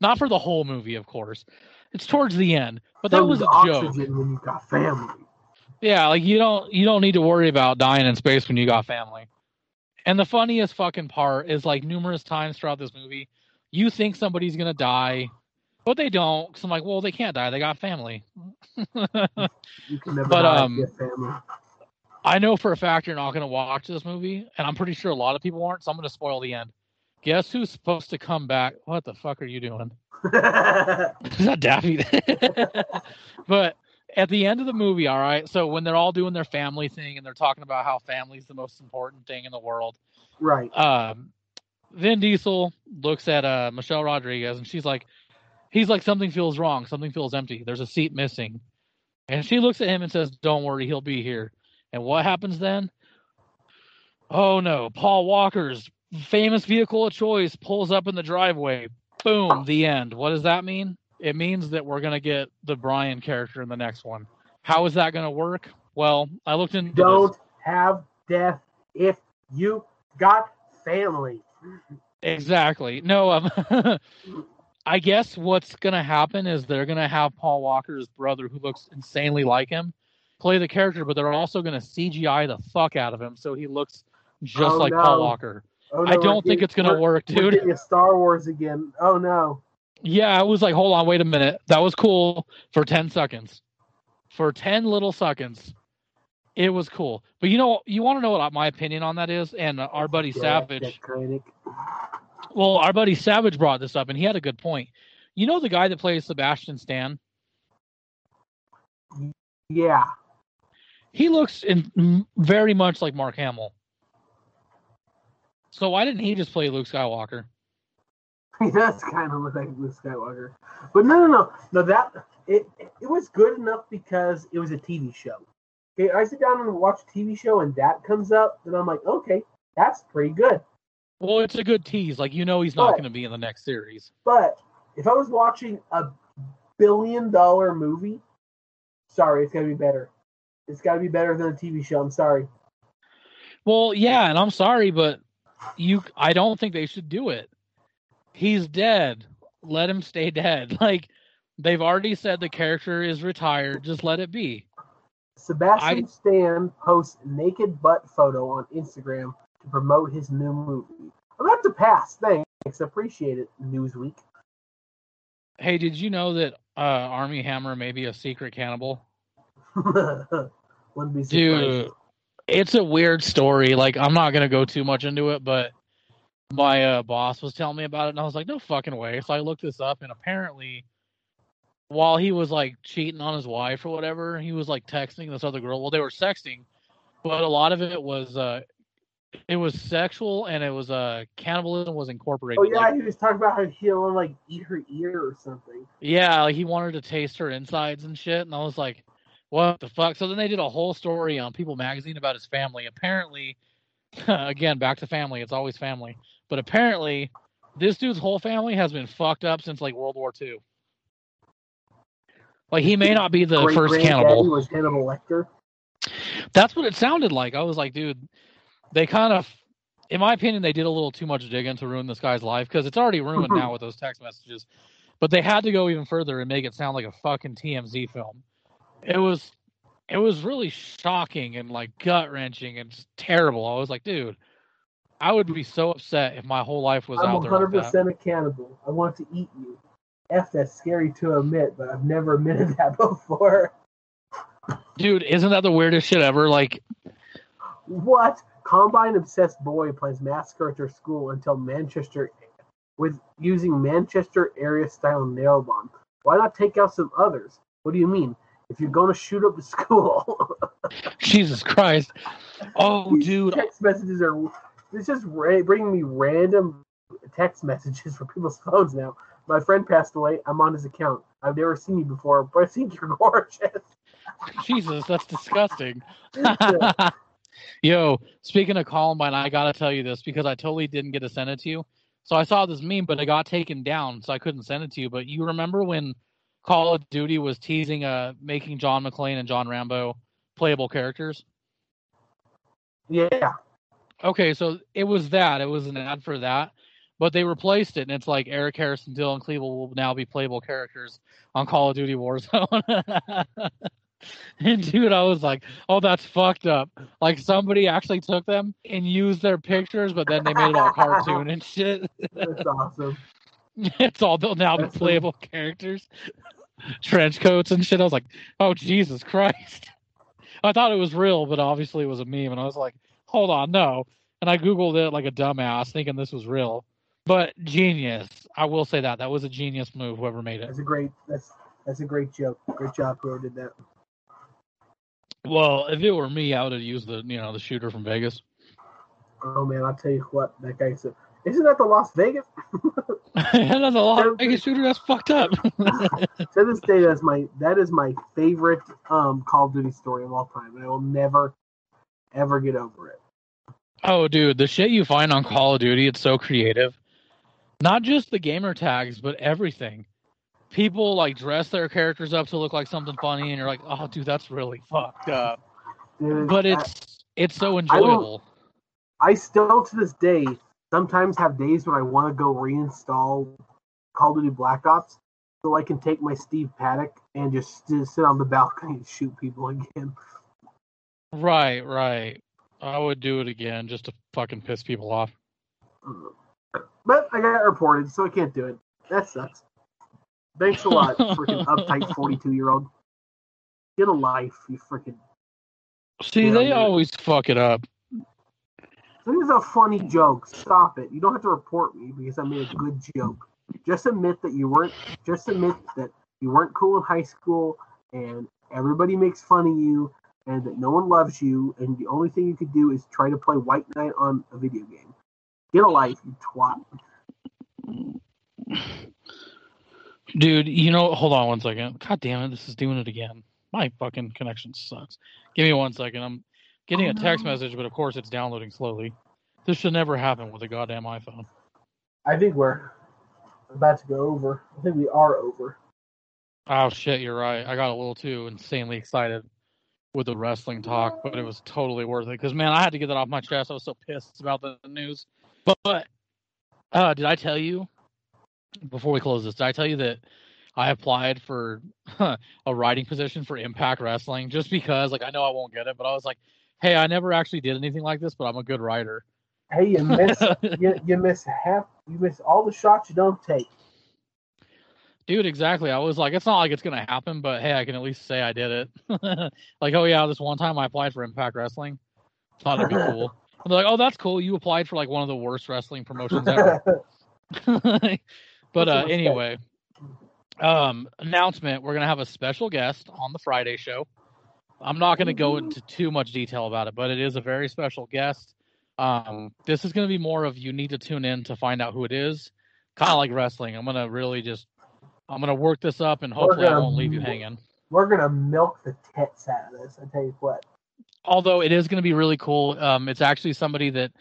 Not for the whole movie, of course. It's towards the end, but that So was a joke. when you got family. Yeah, like you don't you don't need to worry about dying in space when you got family. And the funniest fucking part is like numerous times throughout this movie, you think somebody's gonna die, but they don't. Cause I'm like, well, they can't die. They got family. [laughs] You can never But, um, family. I know for a fact you're not going to watch this movie, and I'm pretty sure a lot of people aren't. So I'm going to spoil the end. Guess who's supposed to come back? What the fuck are you doing? [laughs] Is that Daffy? [laughs] but at the end of the movie, all right. So when they're all doing their family thing and they're talking about how family's the most important thing in the world, right. um, Vin Diesel looks at uh, Michelle Rodriguez and she's like, he's like, something feels wrong. Something feels empty. There's a seat missing. And she looks at him and says, don't worry, he'll be here. And what happens then? Oh no, Paul Walker's famous vehicle of choice pulls up in the driveway. Boom, the end. What does that mean? It means that we're going to get the Brian character in the next one. How is that going to work? Well, I looked into Don't this. have death if you got family. Exactly. No, um, [laughs] I guess what's going to happen is they're going to have Paul Walker's brother, who looks insanely like him, play the character, but they're also going to CGI the fuck out of him so he looks just Oh, like no. Paul Walker. Oh, no, I don't think getting- it's going to work, We're dude. Star Wars again. Oh no. Yeah, I was like, hold on, wait a minute. That was cool for 10 seconds. For 10 little seconds. It was cool. But you know, you want to know what my opinion on that is? And our buddy Yeah, Savage, well, our buddy Savage brought this up and he had a good point. You know the guy that plays Sebastian Stan? Yeah. He looks in, very much like Mark Hamill. So why didn't he just play Luke Skywalker? [laughs] He does kind of look like Luke Skywalker. But no, no, no, no. That it it was good enough because it was a TV show. Okay, I sit down and watch a TV show and that comes up, and I'm like, okay, that's pretty good. Well, it's a good tease. Like you know he's not going to be in the next series. But if I was watching a billion dollar movie, sorry, it's gotta be better. It's gotta be better than a TV show. I'm sorry. Well, yeah, and I'm sorry, but you I don't think they should do it. He's dead. Let him stay dead. [laughs] Like they've already said the character is retired. Just let it be. Sebastian I- Stan posts naked butt photo on Instagram to promote his new movie. I'm gonna to pass. Thanks, appreciate it. Newsweek. Hey, did you know that uh, Armie Hammer may be a secret cannibal? [laughs] Wouldn't be surprised. Dude, it's a weird story. Like I'm not gonna go too much into it, but my uh, boss was telling me about it, and I was like, no fucking way. So I looked this up, and apparently, while he was like cheating on his wife or whatever, he was like texting this other girl. Well, they were sexting, but a lot of it was uh, it was sexual, and it was uh, cannibalism was incorporated. Oh yeah, Like, he was talking about how he'll like eat her ear or something. yeah, like he wanted to taste her insides and shit, and I was like, what the fuck? So then they did a whole story on People Magazine about his family. Apparently, [laughs] again, back to family. It's always family. But apparently, this dude's whole family has been fucked up since like World War II. Like he may not be the Great first cannibal. was Hannibal Lecter. That's what it sounded like. I was like, dude, they kind of, in my opinion, they did a little too much digging to ruin this guy's life because it's already ruined mm-hmm. now with those text messages. But they had to go even further and make it sound like a fucking TMZ film. It was, it was really shocking and like gut wrenching and terrible. I was like, dude, I would be so upset if my whole life was I'm out there. Like 100 percent a cannibal. I want to eat you. F, that's scary to admit, but I've never admitted [laughs] that before. Dude, isn't that the weirdest shit ever? Like, What? Columbine obsessed boy plans massacre at their school until Manchester with using Manchester area style nail bomb. Why not take out some others? What do you mean? If you're going to shoot up the [laughs] school, Jesus Christ. Oh, [laughs] These dude. text messages are. It's just ra- bringing me random text messages from people's [laughs] phones now. My friend passed away. I'm on his account. I've never seen you before, but I think you're gorgeous. Jesus, that's disgusting. Yo, speaking of Columbine, I gotta tell you this because I totally didn't get to send it to you. So I saw this meme, but it got taken down, so I couldn't send it to you. But you remember when Call of Duty was teasing uh making John McClane and John Rambo playable characters? yeah. Okay, so it was that. It was an ad for that. But they replaced it, and it's like Eric Harrison, Dylan Cleveland will now be playable characters on Call of Duty Warzone. [laughs] and dude, I was like, oh, that's fucked up. Like somebody actually took them and used their pictures, but then they made it all cartoon and shit. [laughs] That's awesome. [laughs] it's all they'll now That's playable characters, trench coats and shit. I was like, oh Jesus Christ. [laughs] I thought it was real, but obviously it was a meme, and I was like, hold on, no. And I googled it like a dumbass, thinking this was real. But genius, I will say that that was a genius move. Whoever made it. That's a great. That's that's a great joke. Great job, whoever did that. Well, if it were me, I would have used the you know the shooter from Vegas. Oh man, I'll tell you what, that guy said. Isn't that the Las Vegas? [laughs] [laughs] that's a Las Vegas shooter. That's fucked up. to this day, that's my that is my favorite um, Call of Duty story of all time, and I will never ever get over it. Oh, dude, the shit you find on Call of Duty, it's so creative. Not just the gamer tags, but everything. People like dress their characters up to look like something funny, and you're like, "Oh, dude, that's really fucked up." Dude, but it's I, it's so enjoyable. I, I still, to this day, sometimes have days when I want to go reinstall Call of Duty Black Ops so I can take my Steve Paddock and just, just sit on the [laughs] balcony and shoot people again. Right, right. I would do it again just to fucking piss people off. Mm. But I got reported, so I can't do it. That sucks. Thanks a lot, [laughs] freaking uptight forty-two year old. Get a life, you freaking. See, they always fuck it up. This is a funny joke. Stop it. You don't have to report me because I made a good joke. Just admit that you weren't. Just admit that you weren't cool in high school, and everybody makes fun of you, and that no one loves you, and the only thing you could do is try to play White Knight on a video game. Get a life, you twat. Dude, you know, hold on one second. God damn it, this is doing it again. My fucking connection sucks. Give me one second. I'm getting a text message, but of course it's downloading slowly. This should never happen with a goddamn iPhone. I think we're about to go over. I think we are over. Oh shit, you're right. I got a little too insanely excited with the wrestling talk, but it was totally worth it because man, I had to get that off my chest. I was so pissed about the news. But, but uh, did I tell you before we close this? Did I tell you that I applied for [laughs] a writing position for Impact Wrestling just because, like, I know I won't get it, but I was like, hey, I never actually did anything like this, but I'm a good writer. Hey, you miss [laughs] you, you miss half you miss all the shots you don't take. Dude, exactly. I was like, it's not like it's gonna happen, but hey, I can at least say I did it. [laughs] like, oh yeah, this one time I applied for Impact Wrestling. Thought it'd be [laughs] cool. They're like, oh, that's cool. You applied for like one of the worst wrestling promotions ever. but uh, anyway, um, announcement: we're gonna have a special guest on the Friday show. I'm not gonna go into too much detail about it, but it is a very special guest. Um, this is gonna be more of you need to tune in to find out who it is. Kind of like wrestling. I'm gonna really just I'm gonna work this up, and hopefully gonna, I won't leave you hanging. We're gonna milk the tits out of this. I tell you what. Although it is gonna be really cool. Um, it's actually somebody that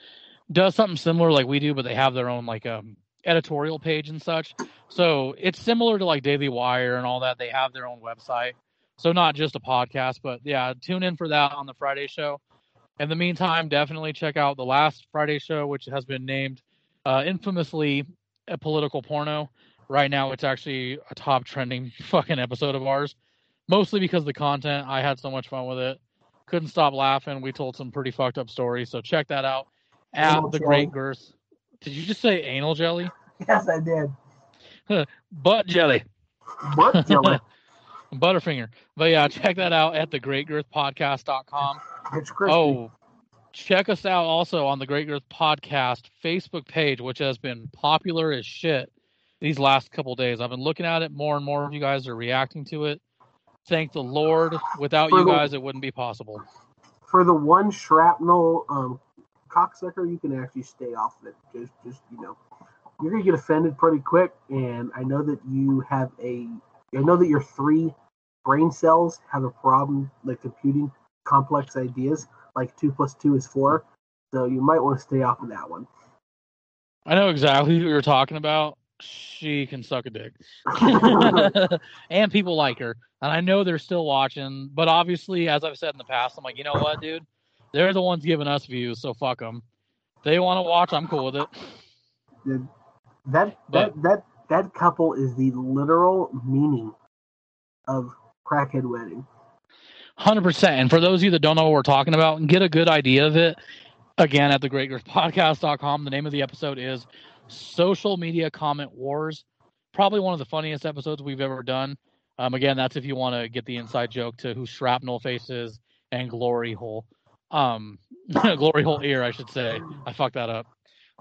does something similar like we do, but they have their own like um editorial page and such. So it's similar to like Daily Wire and all that. They have their own website. So not just a podcast, but yeah, tune in for that on the Friday show. In the meantime, definitely check out the last Friday show, which has been named uh, infamously a political porno. Right now, it's actually a top trending [laughs] fucking episode of ours, mostly because the content. I had so much fun with it. Couldn't stop laughing. We told some pretty fucked up stories. So check that out at anal the jelly. Great Girth. Did you just say anal jelly? [laughs] Yes, I did. [laughs] Butt jelly. Butt jelly. Butterfinger. But yeah, [laughs] check that out at the Great Girth Podcast.com. It's crispy. Oh, check us out also on the Great Girth Podcast Facebook page, which has been popular as shit these last couple days. I've been looking at it. More and more of you guys are reacting to it. Thank the Lord. Without for you the, guys, it wouldn't be possible. For the one shrapnel um, cocksucker, you can actually stay off of it. Just, just you know, you're gonna get offended pretty quick. And I know that you have a, I know that your three brain cells have a problem like computing complex ideas. Like two plus two is four, so you might want to stay off of that one. I know exactly who you're talking about. She can suck a dick, [laughs] [laughs] and people like her. And I know they're still watching, but obviously, as I've said in the past, I'm like, you know what, dude? They're the ones giving us views, so fuck them. They want to watch, I'm cool with it. Dude, that but, that that that couple is the literal meaning of crackhead wedding. Hundred percent. And for those of you that don't know what we're talking about and get a good idea of it, again at the greatgirthpodcast.com. The name of the episode is Social Media Comment Wars. Probably one of the funniest episodes we've ever done. Um, again, that's if you want to get the inside joke to who Shrapnel Face is and glory hole. Um, [laughs] glory hole ear, I should say. I fucked that up.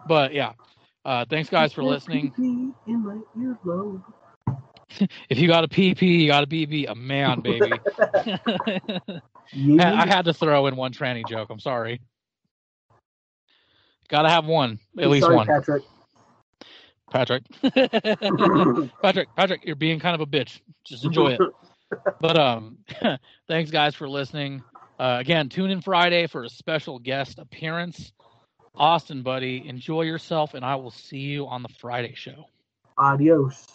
But yeah, uh, thanks guys for listening. [laughs] If you got a PP, you got a BB, a man, baby. [laughs] Yeah. I had to throw in one tranny joke. I'm sorry. Gotta have one, at least Sorry, one. Patrick. Patrick. [laughs] Patrick, Patrick, you're being kind of a bitch. Just enjoy it. But um, thanks guys for listening. Uh, again, tune in Friday for a special guest appearance. Austin, buddy, enjoy yourself, and I will see you on the Friday show. Adios.